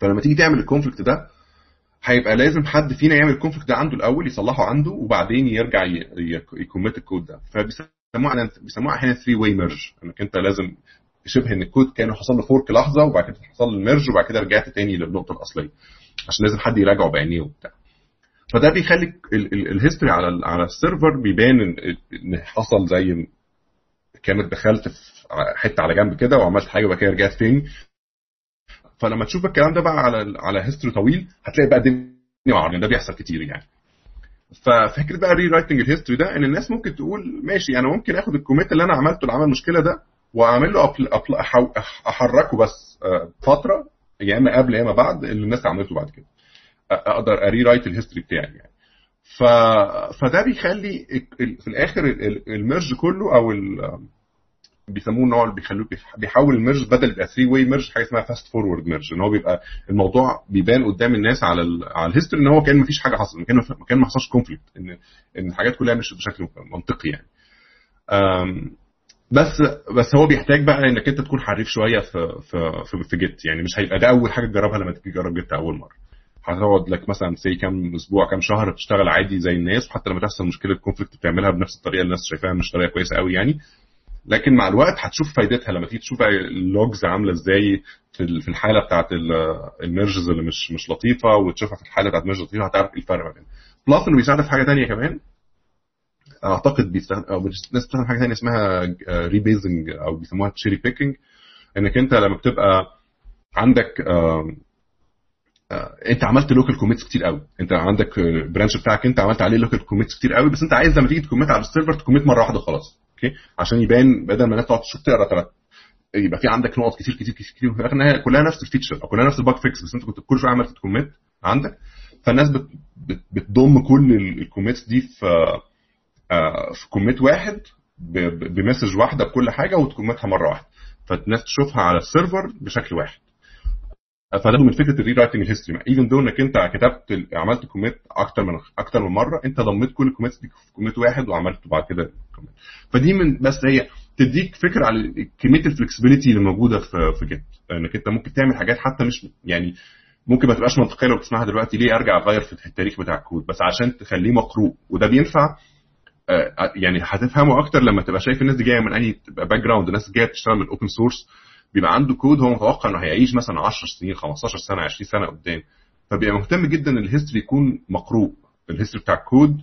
فلما تيجي تعمل ال conflict ده هيبقى لازم حد فينا يعمل ال conflict ده عنده الأول يصلحه عنده وبعدين يرجع ي commit الكود ده. فبيسموها بيسموها أحيانا 3 way merge إنك أنت لازم شبه إن الكود كان حصل له fork لحظة وبعد كده حصل له ال merge وبعد كده رجعت تاني للنقطة الأصلية. عشان لازم حد يراجعه بعينيه وبتاع. فده بيخلي ال history على على ال server بيبان ان حصل زي كانت دخلت في حتة على جنب كده وعملت حاجة وبعد كده رجعت تاني. فلما تشوف الكلام ده بقى على على history طويل هتلاقي بقى الدنيا معرض ده بيحصل كتير يعني. ففكرة بقى rewriting ال history ده إن الناس ممكن تقول ماشي أنا ممكن آخد ال commit اللي أنا عملته اللي عمل المشكلة ده وأعمل له أبل أبل أحركه بس فترة يا إما قبل يا إما بعد اللي الناس عملته بعد كده. أقدر ا rewrite ال history بتاعي يعني. ف... فده بيخلي في الآخر ال merge كله أو ال... بيسموه ان هو بيخلوه بيحول ال merge بدل يبقى 3 way merge حاجة اسمها fast forward merge إن هو بيبقى الموضوع بيبان قدام الناس على ال... على ال history إن هو كان مفيش حاجة حصلت كان كان ما حصلش conflict ان إن الحاجات كلها مش بشكل منطقي يعني. بس بس هو بيحتاج بقى إنك أنت تكون حريف شوية في في في, في Git يعني مش هيبقى ده أول حاجة تجربها لما تيجي تجرب Git أول مرة. هتقعد لك مثلا say كام أسبوع كام شهر تشتغل عادي زي الناس وحتى لما تحصل مشكلة conflict بتعملها بنفس الطريقة اللي الناس شايفاها مش طريقة كويسة قوي يعني. لكن مع الوقت هتشوف فايدتها لما تيجي تشوف ال logs عاملة إزاي في الحالة بتاعت ال merges اللي مش مش لطيفة وتشوفها في الحالة بتاعت merge لطيفة هتعرف إيه الفرق ما plus إنه بيساعدك في حاجة ثانية كمان. أعتقد بيستخدم أو الناس بتستخدم حاجة ثانية اسمها rebasing أو بيسموها cherry picking إنك أنت لما بتبقى عندك آه آه انت عملت local commits كتير قوي. انت عندك branch بتاعك انت عملت عليه local commits كتير قوي بس انت عايز لما تيجي ت commit على ال server ت commit مرة واحدة خلاص okay؟ عشان يبان بدل ما الناس تقعد تشوف تقرأ تلات يبقى في عندك نقط كتير كتير كتير كتير وفي الآخر كلها نفس ال feature أو كلها نفس ال bug fix بس انت كنت كل شوية عمال ت commit عندك. فالناس بت بت بتضم كل ال commits دي في آه في commit واحد ب message واحدة بكل حاجة وت commit ها مرة واحدة. فالناس تشوفها على ال server بشكل واحد. فده من فكرة ال rewriting history even though انك انت كتبت عملت commit أكتر من أكتر من مرة انت ضميت كل ال commits دي في commit واحد وعملته بعد كده commit فدي من بس هي تديك فكرة على كمية ال flexibility اللي موجودة في في Git انك انت ممكن تعمل حاجات حتى مش يعني ممكن ما تبقاش منطقية لو بتسمعها دلوقتي ليه أرجع أغير في التاريخ بتاع الكود؟ بس عشان تخليه مقروء. وده بينفع يعني هتفهمه أكتر لما تبقى شايف الناس دي جاية من اي background الناس جاية تشتغل من ال open source بيبقى عنده كود هو متوقع إنه هيعيش مثلا 10 سنين 15 سنة 20 سنة قدام. فبيبقى مهتم جدا إن ال history يكون مقروء. ال history بتاع الكود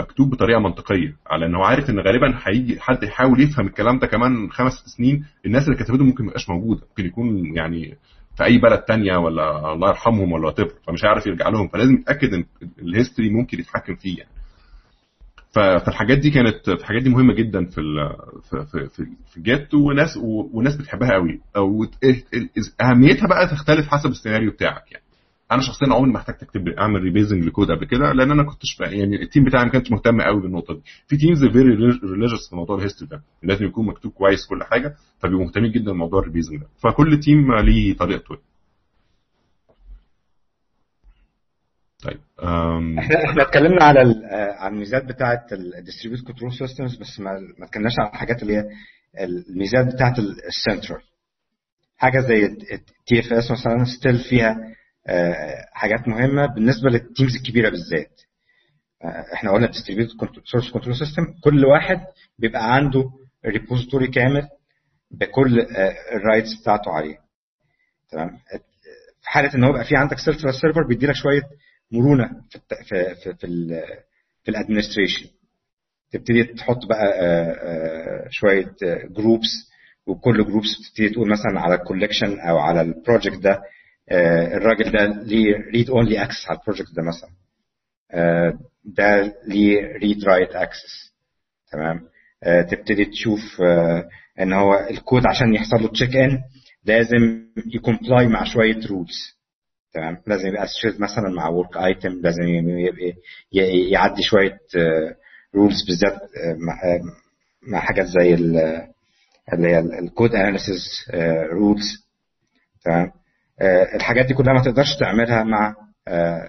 مكتوب بطريقة منطقية. على إنه عارف إن غالبا هيجي حد يحاول يفهم الكلام ده كمان خمس ست سنين الناس اللي كتبته ممكن ما يبقاش موجودة. ممكن يكون يعني في أي بلد تانية ولا الله يرحمهم ولا what فمش هيعرف يرجع لهم. فلازم يتأكد إن ال history ممكن يتحكم فيه يعني. فالحاجات دي كانت الحاجات دي مهمة جدا في في في, في, في وناس وناس بتحبها قوي. أو أهميتها بقى تختلف حسب السيناريو بتاعك يعني. أنا شخصيا عمري ما احتجت أكتب أعمل rebasing لكود قبل كده لأن أنا كنتش يعني ال team بتاعي ما كانش مهتم قوي بالنقطة دي. في teams very religious في موضوع ال history ده. لازم يكون مكتوب كويس كل حاجة فبيبقوا مهتمين جدا بموضوع ال rebasing ده. فكل team ليه طريقته طيب إحنا إحنا اتكلمنا على على الميزات بتاعه ال distributed control systems بس ما ما اتكلمناش على الحاجات اللي هي الميزات بتاعه السنترال حاجة زي ال TFS مثلا still فيها حاجات مهمة بالنسبة لل teams الكبيرة بالذات. إحنا قلنا distributed source control system كل واحد بيبقى عنده repository كامل بكل ال rights بتاعته عليه. تمام؟ في حالة إن هو يبقى في عندك server server بيدي لك شوية مرونة في في في في, ال administration تبتدي تحط بقى شوية groups وكل groups بتبتدي تقول مثلا على ال collection أو على ال project ده الراجل ده ليه read only access على ال project ده مثلا. ده ليه read write access تمام؟ تبتدي تشوف إن هو الكود عشان يحصل له check in لازم ي comply مع شوية rules تمام؟ لازم يبقى associate مثلا مع work item لازم يبقى يعدي شوية rules بالذات مع حاجات زي اللي هي ال code analysis rules تمام؟ الحاجات دي كلها ما تقدرش تعملها مع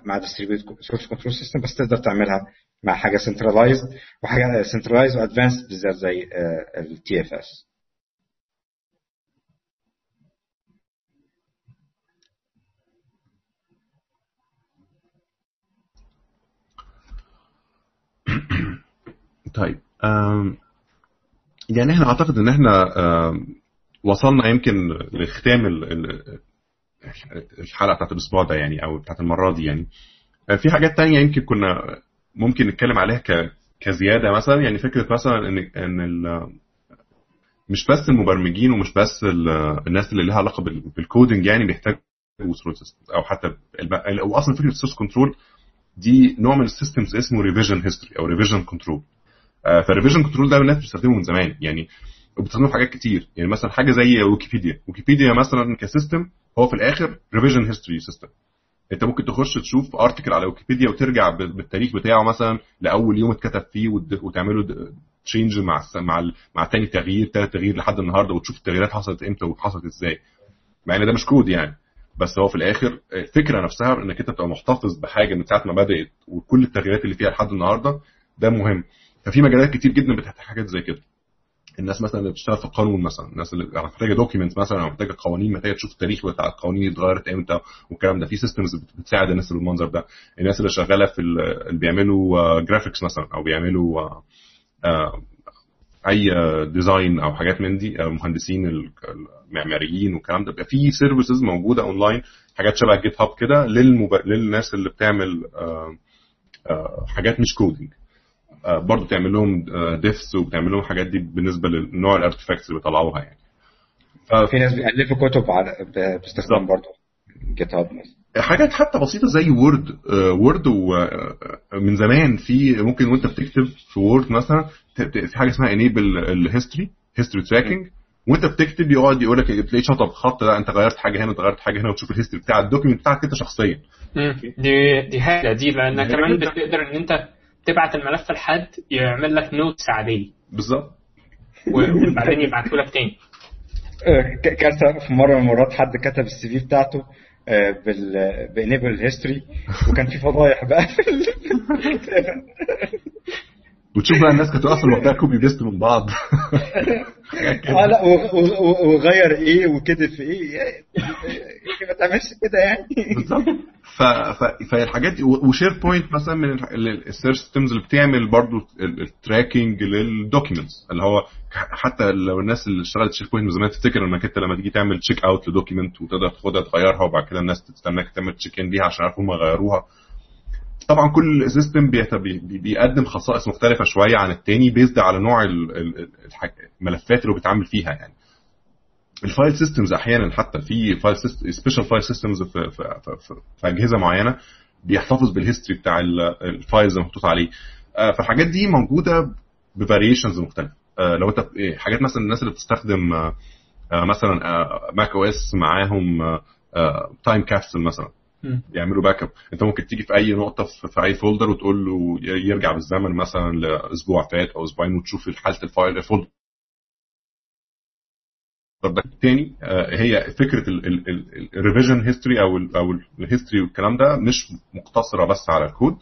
مع distributed source control system بس تقدر تعملها مع حاجة centralized وحاجة centralized و advanced بالذات زي ال TFS طيب يعني إحنا أعتقد إن إحنا وصلنا يمكن لختام الحلقة بتاعت الأسبوع ده يعني أو بتاعت المرة دي يعني. في حاجات تانية يمكن كنا ممكن نتكلم عليها كزيادة مثلا. يعني فكرة مثلا إن إن مش بس المبرمجين ومش بس الناس اللي لها علاقة بال coding يعني بيحتاجوا أو حتى أو أصلا فكرة ال source control دي نوع من ال systems اسمه revision history أو revision control فال revision control ده الناس بتستخدمه من زمان. يعني وبتستخدمه في حاجات كتير. يعني مثلا حاجة زي ويكيبيديا ويكيبيديا مثلا ك system هو في الآخر revision history system أنت ممكن تخش تشوف article على ويكيبيديا وترجع بالتاريخ بتاعه مثلا لأول يوم اتكتب فيه وتعمله change مع مع مع تاني تغيير تالت تغيير لحد النهارده وتشوف التغييرات حصلت إمتى وحصلت إزاي. مع إن ده مش كود يعني. بس هو في الآخر الفكرة نفسها إنك أنت تبقى محتفظ بحاجة من ساعة ما بدأت وكل التغييرات اللي فيها لحد النهارده ده مهم. ففي مجالات كتير جدا بتحتاج حاجات زي كده. الناس مثلا اللي بتشتغل في القانون مثلا الناس اللي محتاجة document مثلا أو محتاجة قوانين محتاجة تشوف التاريخ بتاع القوانين اتغيرت إمتى والكلام ده. في systems بتساعد الناس بالمنظر ده. الناس اللي شغالة في اللي بيعملوا graphics مثلا أو بيعملوا أي design أو حاجات من دي مهندسين المعماريين والكلام ده. بيبقى في services موجودة اونلاين حاجات شبه GitHub كده. للناس اللي بتعمل حاجات مش coding برضه تعمل لهم diffs وبتعمل لهم الحاجات دي بالنسبة لنوع ال artifacts اللي بيطلعوها يعني. في ناس بيألفوا كتب على باستخدام برضه GitHub حاجات حتى بسيطة زي Word و Word ومن زمان في ممكن وانت بتكتب في Word مثلا في حاجة اسمها enable ال history history tracking وانت بتكتب يقعد يقول لك تلاقي شطب خط لا انت غيرت حاجة هنا انت غيرت حاجة هنا وتشوف ال history بتاع ال document بتاعك انت شخصيا. دي دي حاجة دي لأن كمان بتقدر إن أنت تبعت الملف لحد يعمل لك notes عادية. بالظبط. وبعدين يبعته لك تاني. كارثه في مرة من المرات حد كتب ال CV بتاعته بال ب enable history وكان في فضايح بقى. وتشوف بقى الناس كانت أصلا واخدها copy paste من بعض. آه لا وغير إيه وكتب في إيه. ما تعملش كده يعني. بالظبط. فالحاجات دي. و SharePoint مثلا من ال search systems اللي بتعمل برضو ال tracking لل documents اللي هو حتى لو الناس اللي اشتغلت SharePoint من زمان تفتكر إنك أنت لما تيجي تعمل check out ل document وتقدر تاخدها تغيرها وبعد كده الناس تستناك تعمل check in ليها عشان يعرفوا هم غيروها. طبعا كل system بيقدم خصائص مختلفة شوية عن التاني based على نوع الملفات اللي بيتعامل فيها يعني. ال file systems أحيانا حتى في file special file systems في, في, في, في أجهزة معينة بيحتفظ بال history بتاع ال files المحطوط عليه. فالحاجات دي موجودة ب variations مختلفة. لو أنت حاجات مثلا الناس اللي بتستخدم مثلا Mac OS معاهم Time Capsule مثلا يعملوا backup أنت ممكن تيجي في أي نقطة في أي folder وتقول له يرجع بالزمن مثلا لأسبوع فات أو أسبوعين وتشوف حالة ال file ال folder الثاني هي فكرة ال revision history أو أو ال history والكلام ده مش مقتصرة بس على الكود.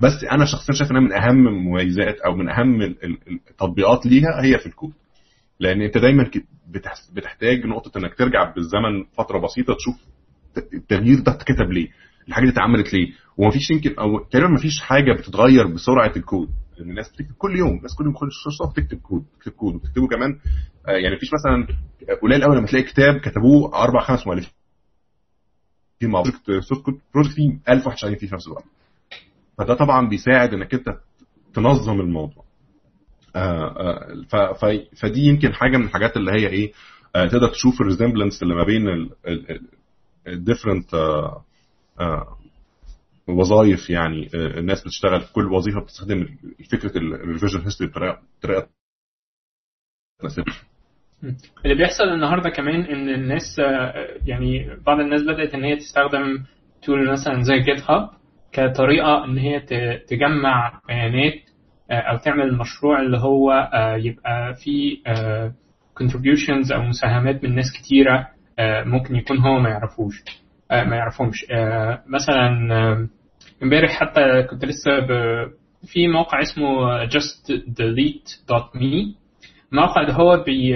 بس أنا شخصيا شايف إنها من أهم المميزات أو من أهم التطبيقات ليها هي في الكود. لأن أنت دايما بتحتاج نقطة إنك ترجع بالزمن فترة بسيطة تشوف التغيير ده اتكتب ليه الحاجة دي اتعملت ليه. ومفيش يمكن أو تقريبا مفيش حاجة بتتغير بسرعة الكود. لأن الناس بتكتب كل يوم. الناس كل يوم كل شهر بتكتب كود بتكتب كود. وبتكتبه كمان يعني مفيش مثلا قليل قوي لما تلاقي كتاب كتبوه أربع خمس مؤلفين. في مع soft code project فيه 1000 واحد شغالين فيه في نفس الوقت. فده طبعا بيساعد إنك أنت تنظم الموضوع. فدي يمكن حاجة من الحاجات اللي هي إيه تقدر تشوف ال resemblance اللي ما بين ال different وظائف يعني الناس بتشتغل في كل وظيفة بتستخدم فكرة ال revision history بطريقه بطريقة اللي بيحصل النهارده كمان إن الناس يعني بعض الناس بدأت إن هي تستخدم tool مثلا زي GitHub كطريقة إن هي تجمع بيانات أو تعمل مشروع اللي هو يبقى فيه contributions أو مساهمات من ناس كتيرة ممكن يكون هو ما يعرفوش. ما يعرفهمش. مثلا امبارح حتى كنت لسه ب... في موقع اسمه justdelete.me الموقع ده هو بي...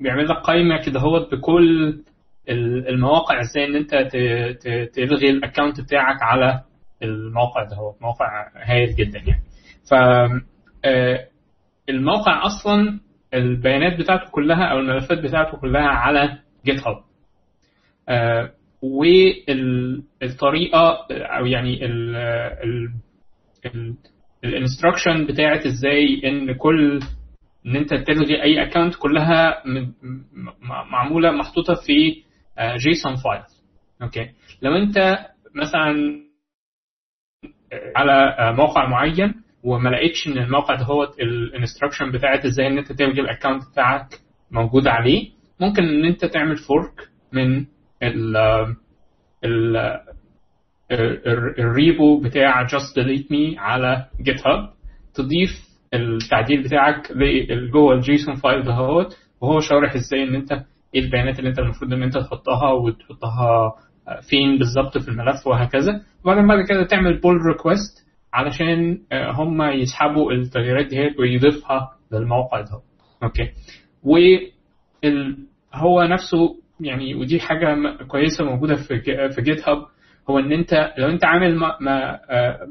بيعمل لك قائمه كده هو بكل المواقع إزاي إن أنت. تلغي ال account بتاعك على الموقع ده هو موقع هايل جدا يعني. ف الموقع أصلا البيانات بتاعته كلها أو الملفات بتاعته كلها على GitHub والطريقة أو يعني ال instruction بتاعت إزاي إن كل إن أنت تلغي أي account كلها معمولة محطوطة في JSON file okay. لو أنت مثلا على موقع معين وما لقيتش إن الموقع ده هو ال instruction بتاعت إزاي إن أنت تلغي ال account بتاعك موجود عليه ممكن إن أنت تعمل fork من ال ال ال repo بتاع just delete me على GitHub تضيف التعديل بتاعك جوه ال JSON file دهوت وهو شارح إزاي إن أنت إيه البيانات اللي أنت المفروض إن أنت تحطها وتحطها فين بالظبط في الملف وهكذا. وبعدين بعد كده تعمل pull request علشان هم يسحبوا التغييرات دي ويضيفها للموقع ده. okay. و هو نفسه يعني ودي حاجة كويسة موجودة في في GitHub هو إن أنت لو أنت عامل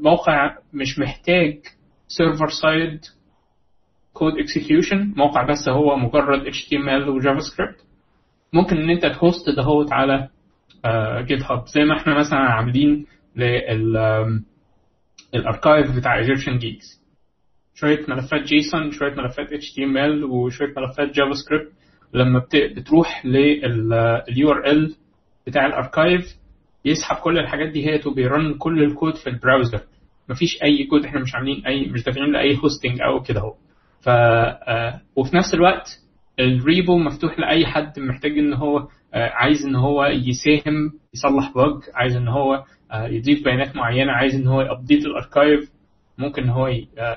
موقع مش محتاج server side code execution موقع بس هو مجرد HTML و JavaScript ممكن إن أنت ت host دهوت على GitHub زي ما إحنا مثلا عاملين لل ال archive بتاع Egyptian Geeks شوية ملفات JSON شوية ملفات HTML وشوية ملفات JavaScript لما بتروح لل URL بتاع ال archive يسحب كل الحاجات دي هي وبي run كل الكود في ال browser. مفيش أي كود إحنا مش عاملين أي مش دافعين لأي hosting أو كده أهو. ف وفي نفس الوقت ال repo مفتوح لأي حد محتاج إن هو عايز إن هو يساهم يصلح bug عايز إن هو يضيف بيانات معينة عايز إن هو ي update ال archive ممكن إن هو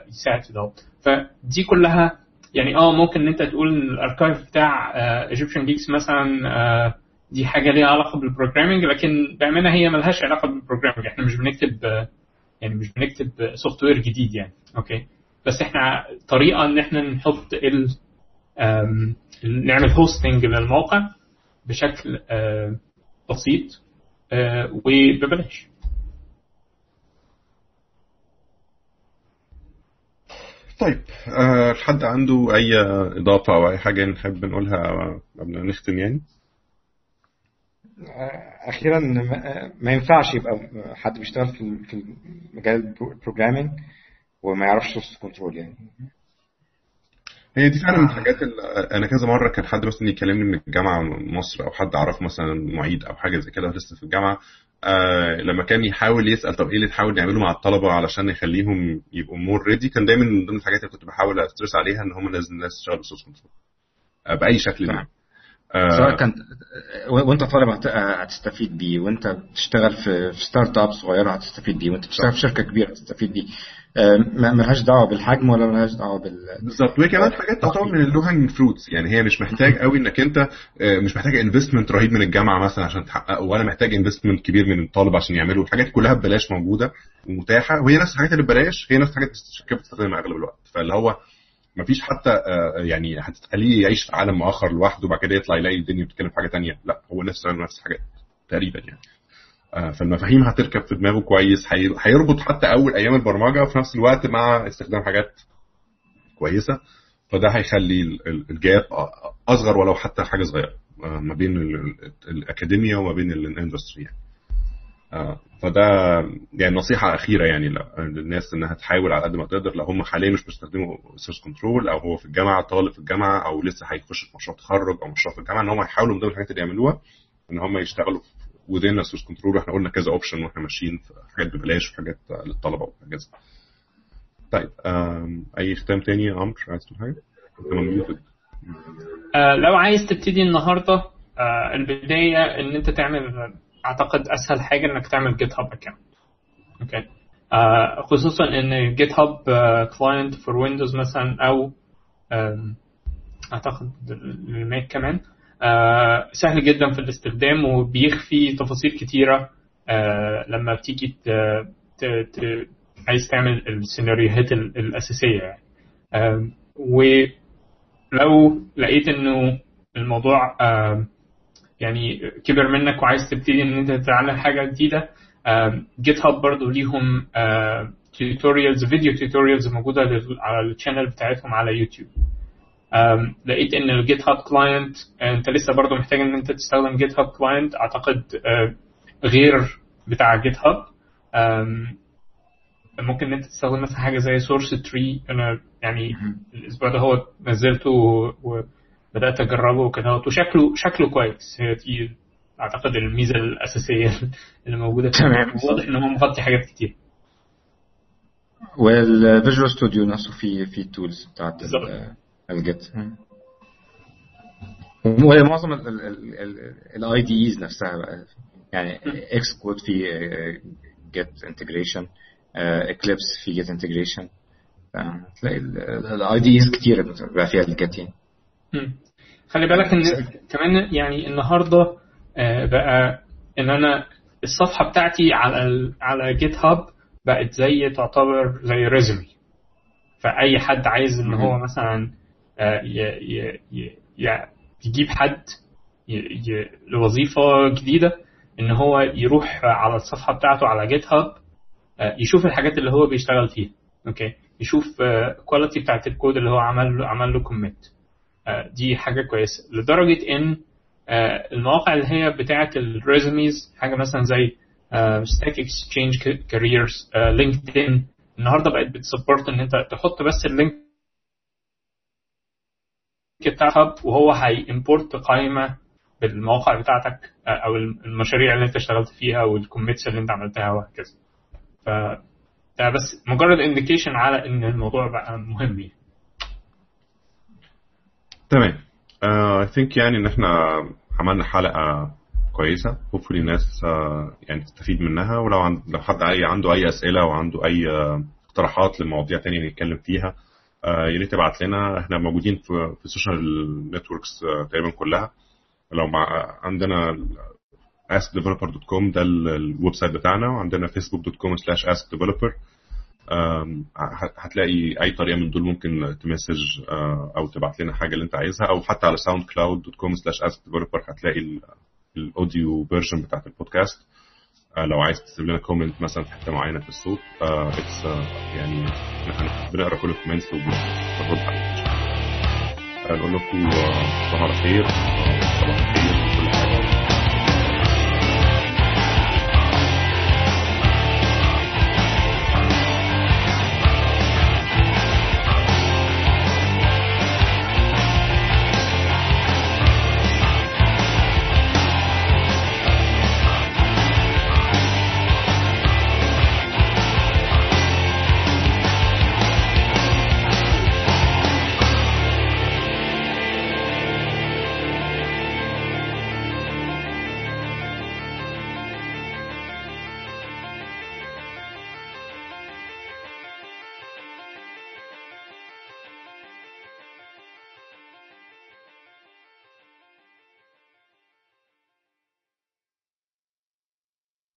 يساعد في ده فدي كلها يعني آه ممكن إن أنت تقول إن ال archive بتاع Egyptian Geeks مثلا دي حاجة ليها علاقة بال programming لكن بأمانة هي ملهاش علاقة بال programming إحنا مش بنكتب يعني مش بنكتب software جديد يعني. okay؟ بس إحنا طريقة إن إحنا نحط ال نعمل hosting للموقع بشكل بسيط وببلاش. طيب أه حد عنده أي إضافة أو أي حاجة نحب نقولها قبل ما نختم يعني؟ أخيرا ما- ما ينفعش يبقى حد بيشتغل في في مجال ال programming وما يعرفش source control يعني. هي دي فعلا من الحاجات اللي أنا كذا مرة كان حد مثلا يكلمني من الجامعة من مصر أو حد اعرفه مثلا معيد أو حاجة زي كده لسه في الجامعة آه لما كان يحاول يسأل طب إيه اللي تحاول نعمله مع الطلبة علشان نخليهم يبقوا more ready كان دايما من ضمن الحاجات اللي كنت بحاول أ stress عليها إن هم لازم الناس تشتغل ب source control. آه بأي شكل تمام. ما آه سواء كان وأنت طالب هت- هتستفيد بيه وأنت بتشتغل في startup صغيرة هتستفيد بيه وأنت بتشتغل في شركة كبيرة هتستفيد بيه. ملهاش دعوة بالحجم ولا ملهاش دعوة بال بالظبط. وهي كمان حاجات تعتبر من ال low hanging fruits يعني هي مش محتاج قوي إنك أنت آه، مش محتاج investment رهيب من الجامعة مثلا عشان تحققه ولا محتاج investment كبير من الطالب عشان يعملوا الحاجات كلها ببلاش موجودة ومتاحة. وهي نفس الحاجات اللي ببلاش هي نفس الحاجات اللي الشركات بتستخدمها أغلب الوقت. فاللي هو مفيش حتى آه، يعني هتخليه يعيش في عالم اخر لوحده وبعد كده يطلع يلاقي الدنيا بتتكلم في حاجة تانية. لا هو نفس نفس الحاجات تقريبا يعني. آه، فالمفاهيم هتركب في دماغه كويس هي- هيربطها حتى أول أيام البرمجة وفي نفس الوقت مع استخدام حاجات كويسة. فده هيخلي ال- ال- ال gap أصغر ولو حتى حاجة صغيرة آه، ما بين ال- ال- الأكاديميا وما بين ال industry يعني. آه، فده يعني نصيحة أخيرة يعني للناس إنها تحاول على قد ما تقدر لو هم حاليا مش بيستخدموا source control أو هو في الجامعة طالب في الجامعة أو لسه هيخش في مشروع تخرج أو مشروع في الجامعة إن هم يحاولوا من ضمن الحاجات اللي يعملوها إن هم يشتغلوا within source control وإحنا قلنا كذا option وإحنا ماشيين في حاجات ببلاش وحاجات للطلبة وهكذا طيب أي ختام تاني يا عمرو؟ عايز تقول حاجة؟ آه، لو عايز تبتدي النهارده آه، البداية إن أنت تعمل أعتقد أسهل حاجة إنك تعمل GitHub account okay آه، خصوصا إن GitHub client for Windows مثلا أو أعتقد ال Mac كمان. سهل جدا في الاستخدام وبيخفي تفاصيل كتيرة. آه، لما بتيجي عايز تعمل السيناريوهات ال- الأساسية يعني. آم، ولو لقيت إنه الموضوع يعني كبر منك وعايز تبتدي إن أنت تتعلم حاجة جديدة GitHub برضو ليهم tutorials video tutorials موجودة لل- على ال channel بتاعتهم على يوتيوب. لقيت إن ال GitHub client أنت لسه برضو محتاج إن أنت تستخدم GitHub client أعتقد آه، غير بتاع GitHub ممكن إن أنت تستخدم مثلا حاجة زي SourceTree أنا يعني الأسبوع ده هو نزلته وبدات أجربه وكده. وشكله شكله كويس. هي دي أعتقد الميزة الأساسية اللي موجودة تمام. واضح إن هو مغطي حاجات كتير. وال Visual Studio نفسه في في tools بتاعت ال Git ومعظم ال IDEs نفسها بقى. يعني Xcode في Git integration Eclipse في Git integration تلاقي ال IDEs كتير بقى فيها ال Git يعني. خلي بالك إن كمان يعني النهارده آه، بقى إن أنا الصفحة بتاعتي على على GitHub بقت زي تعتبر زي résumé فأي حد عايز إن هو مثلا آه، يجيب حد لوظيفة جديدة إن هو يروح على الصفحة بتاعته على GitHub آه، يشوف الحاجات اللي هو بيشتغل فيها أوكي؟ يشوف quality بتاعت الكود اللي هو عمل له عمل له commit آه، دي حاجة كويسة. لدرجة إن آه، المواقع اللي هي بتاعه ال résumés حاجة مثلا زي Stack Exchange Careers LinkedIn النهارده بقت بت support إن أنت تحط بس ال link بتاعها وهو هي import قائمة بالمواقع بتاعتك آه، أو المشاريع اللي أنت اشتغلت فيها وال commits اللي أنت عملتها وهكذا. ف ده بس مجرد indication على إن الموضوع بقى مهم يعني. تمام. I think يعني إن إحنا عملنا حلقة كويسة. Hopefully الناس آه، يعني تستفيد منها. ولو عند لو حد أي عنده أي أسئلة أو عنده أي آه، اقتراحات لمواضيع تانية نتكلم فيها آه، يا ريت تبعت لنا. إحنا موجودين في في ال social networks تقريبا كلها. لو مع عندنا askdeveloper.com ده ال- ال website بتاعنا. وعندنا facebook.com slash askdeveloper. هتلاقي أي طريقة من دول ممكن ت message آه، أو تبعت لنا حاجة اللي أنت عايزها. أو حتى على slash askdeveloper هتلاقي ال- ال audio version بتاعت البودكاست. آه، لو عايز تسيب لنا comment مثلا في حتة معينة في الصوت it's يعني إحنا بنقرأ كل ال comments وبنرد عليها آه، نقول لكم آه، آه، صباح الخير